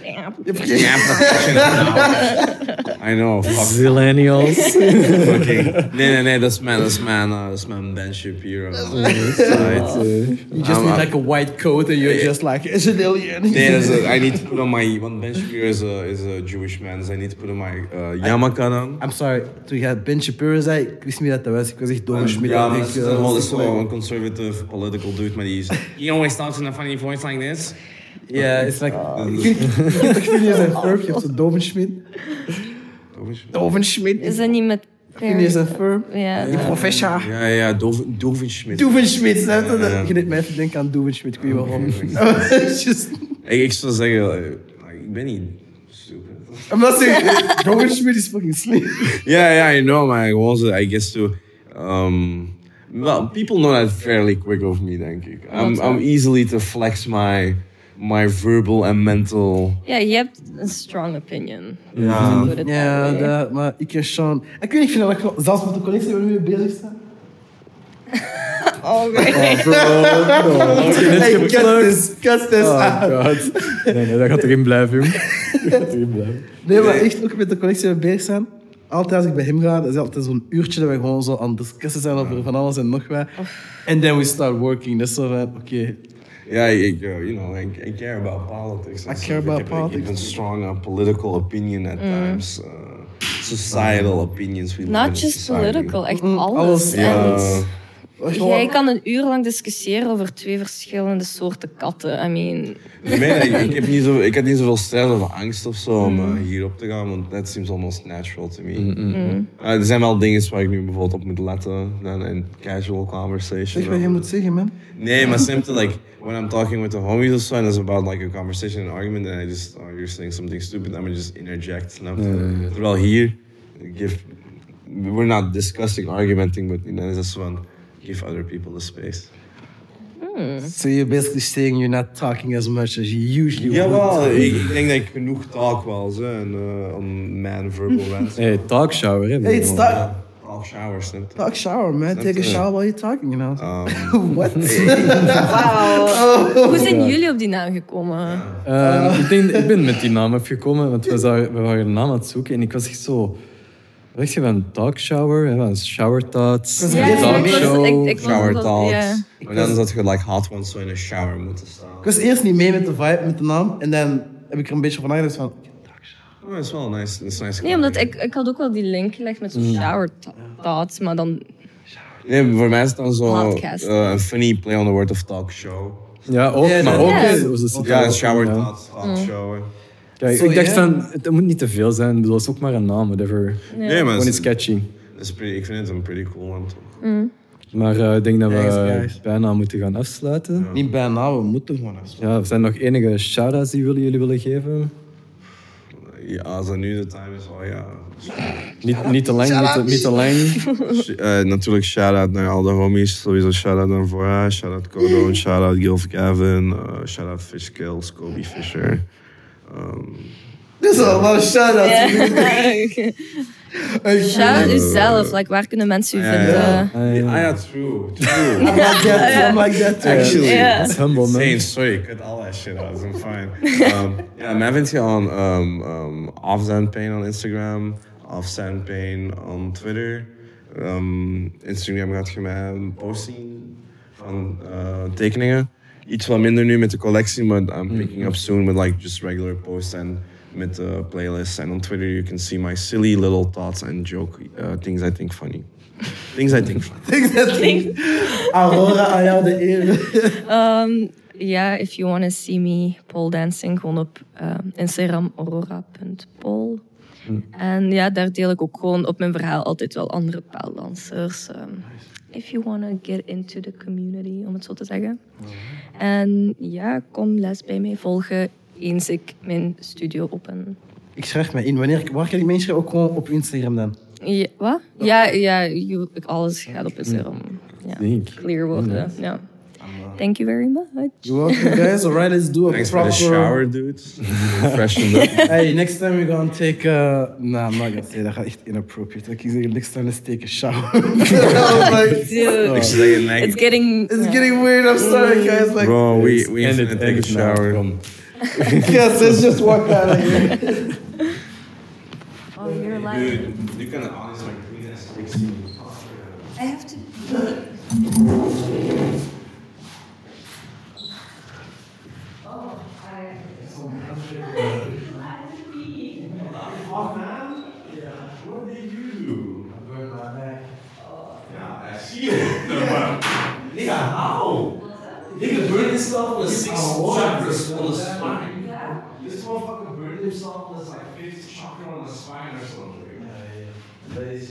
Ja. Application of knowledge. I know, fuck. Zillennials. Fucking. Nee, nee, nee, dat is mijn, dat is mijn, uh, dat is mijn Ben Shapiro. Right. You just I'm- need like a white coat and you're just like, it's an alien. Nee, dat is, I need to put on my, want Ben Shapiro is a, is a Jewish man, so I need to put on my uh, yarmulke on. I'm sorry, toen je Ben Shapiro zei, ik wist niet dat dat was. Ik was echt doorgesmeten. Ja, maar Ik, dat is eh, wel dat is is zo gewoon- een conservative political dude, maar die is... He always talks in a funny voice like this. Ja, it's like... Ik vind- Phineas en Ferb, je hebt zo Dovenschmidt. Dovenschmidt. Is dat niet met... Phineas en Ferb. Ja. Die professor. Ja, ja, Doven, Dovenschmidt. Dovenschmidt, snap je? Je deed mij even denken aan Dovenschmidt, ik weet waarom. Ik, ik zou zeggen, eh, ik ben niet. I'm not saying... Dovenschmidt is fucking slim. Ja, ja, I know, maar gewoon zo, I guess to... Um, well, people know that fairly quick of me, denk ik. I'm, I'm easily to flex my, my verbal and mental... Ja, je hebt een strong opinion. Ja. Ja, dat, maar ik en Sean... Ik weet niet, ik vind dat ik zelfs met de collectie waar we mee bezig zijn. Oh, right. Hey, cut this, cut this. Oh god. Nee, nee, dat gaat erin blijven, jong. Dat gaat erin blijven. Nee, maar echt ook met de collectie waar we bezig zijn. Altijd als ik bij hem ga, dat is altijd zo'n uurtje dat we gewoon zo aan het discussen zijn over van alles en nog wat. En then we start working. Dat is zo van, oké. Ja, ik, uh, you know, I, I care about politics. I care about politics. Ik heb een strong uh, political opinion at times. Uh, societal opinions. We Not just society. political, echt alles. alles. Ja. Jij kan een uur lang discussiëren over twee verschillende soorten katten. I mean, Ik, ik, ik, heb niet zo, ik had niet zoveel stress of angst of zo om uh, hierop te gaan, want that seems almost natural to me. Uh, er zijn wel dingen waar ik nu bijvoorbeeld op moet letten dan in casual conversation. Zeg wat je moet zeggen, man. Nee, maar simply like when I'm talking with the homies or so, and it's about like a conversation, an argument, and I just, oh, you're saying something stupid, I'm gonna just interject. Snap je? Terwijl hier, give, we're not discussing, argumenting, but you know, it's just one, give other people the space. So you're basically saying you're not talking as much as you usually would. Jawel, ik, denk dat ik genoeg talk wel zo, en uh, verbal rants. Hey, talk shower, hè. Hey, it's talk, Talk shower, snap talk shower, man. Take a shower while you're talking, you know. Um, What? wauw. Hoe zijn jullie op die naam gekomen? Ehm, ik, denk, ik ben met die naam afgekomen, want we, zagen, we waren een naam aan het zoeken en ik was echt zo... Wat zeg je van talk shower? hè, van shower thoughts, ik ik- ik- shower dat- ja. Maar dan zat je like hot ones zo in een shower moeten staan. Ik was eerst niet mee met de vibe, met de naam. En dan heb ik er een beetje van nagedacht van... Oh, dat is wel nice. Dat is nice Nee, omdat ik, ik had ook wel die link gelegd met zo'n shower th- thoughts, maar dan... Nee, voor mij is het dan zo eh, een funny play on the word of talk show. Ja, ook, Ja, maar dat- ook... Ja. shower thoughts talk show. Zo, ik dacht ja. van, het moet niet te veel zijn. Ik bedoel, het is ook maar een naam, whatever. Nee, maar Gewoon het iets is, catchy. is pretty, ik vind het een pretty cool one. toch? Maar eh, ik denk dat we bijna moeten gaan afsluiten. Niet bijna, we moeten gewoon afsluiten. Ja, er zijn nog enige shout-outs die jullie jullie willen geven. Ja, als het nu de time is, oh ja. Niet, niet te lang, niet te, niet te lang. Eh, natuurlijk shout-out naar al de homies. Sowieso shout-out naar Vora, shout-out Kodo, shout-out Gilf Gavin, uh, shout-out Fishkills, Kobe Fisher. Um, Dit is allemaal shout-outs. Shout jezelf, like, waar kunnen mensen u vinden? Ah, ja. true, true. I'm like that, I'm like that. Actually, Ja. Dat is humble, man. Insane, sorry, cut all that shit out. I'm fine. Um, ja, mij vind je on um, um, Off Pain on Instagram, Off Pain on Twitter. Um, Instagram gaat je mij een post zien van uh, tekeningen. Iets wat minder nu met de collectie, maar I'm picking up soon with like just regular posts and met de playlists. And on Twitter you can see my silly little thoughts and joke uh, things I think funny. Things I think funny. Aurora, aan jou de eer. Um, ja, if you want to see me pole dancing, gewoon op um, Instagram aurora.pol. En ja, daar deel ik ook gewoon op mijn verhaal altijd wel andere paaldansers. Um, if you want to get into the community, om het zo te zeggen. En ja, kom les bij mij volgen eens ik mijn studio open. Ik schrijf mij in. Wanneer, waar kan ik me inschrijven? Ook gewoon op Instagram dan. Ja, wat? Ja, ja je- alles gaat op Instagram. Ja, Denk. clear worden. Ja. Thank you very much. You're welcome, guys. Alright, let's do a Thanks for proper... the shower, dudes. Freshened up. Hey, next time we're gonna take a... Nah, I'm not gonna say that. gaat echt inappropriate. Ik zeg, next time let's take a shower. like, Dude, Ik zou zeggen, like, it's getting... it's getting weird. I'm sorry, guys. Like, Bro, we, we End need to take a it now, shower. kom. yes, let's just walk out of here. Oh, you're live. Dude, you can honestly like clean as 16. I have to... Nigga burned himself on a six chakras on the spine. This motherfucker burned himself on his like fifth chakra on the spine or something.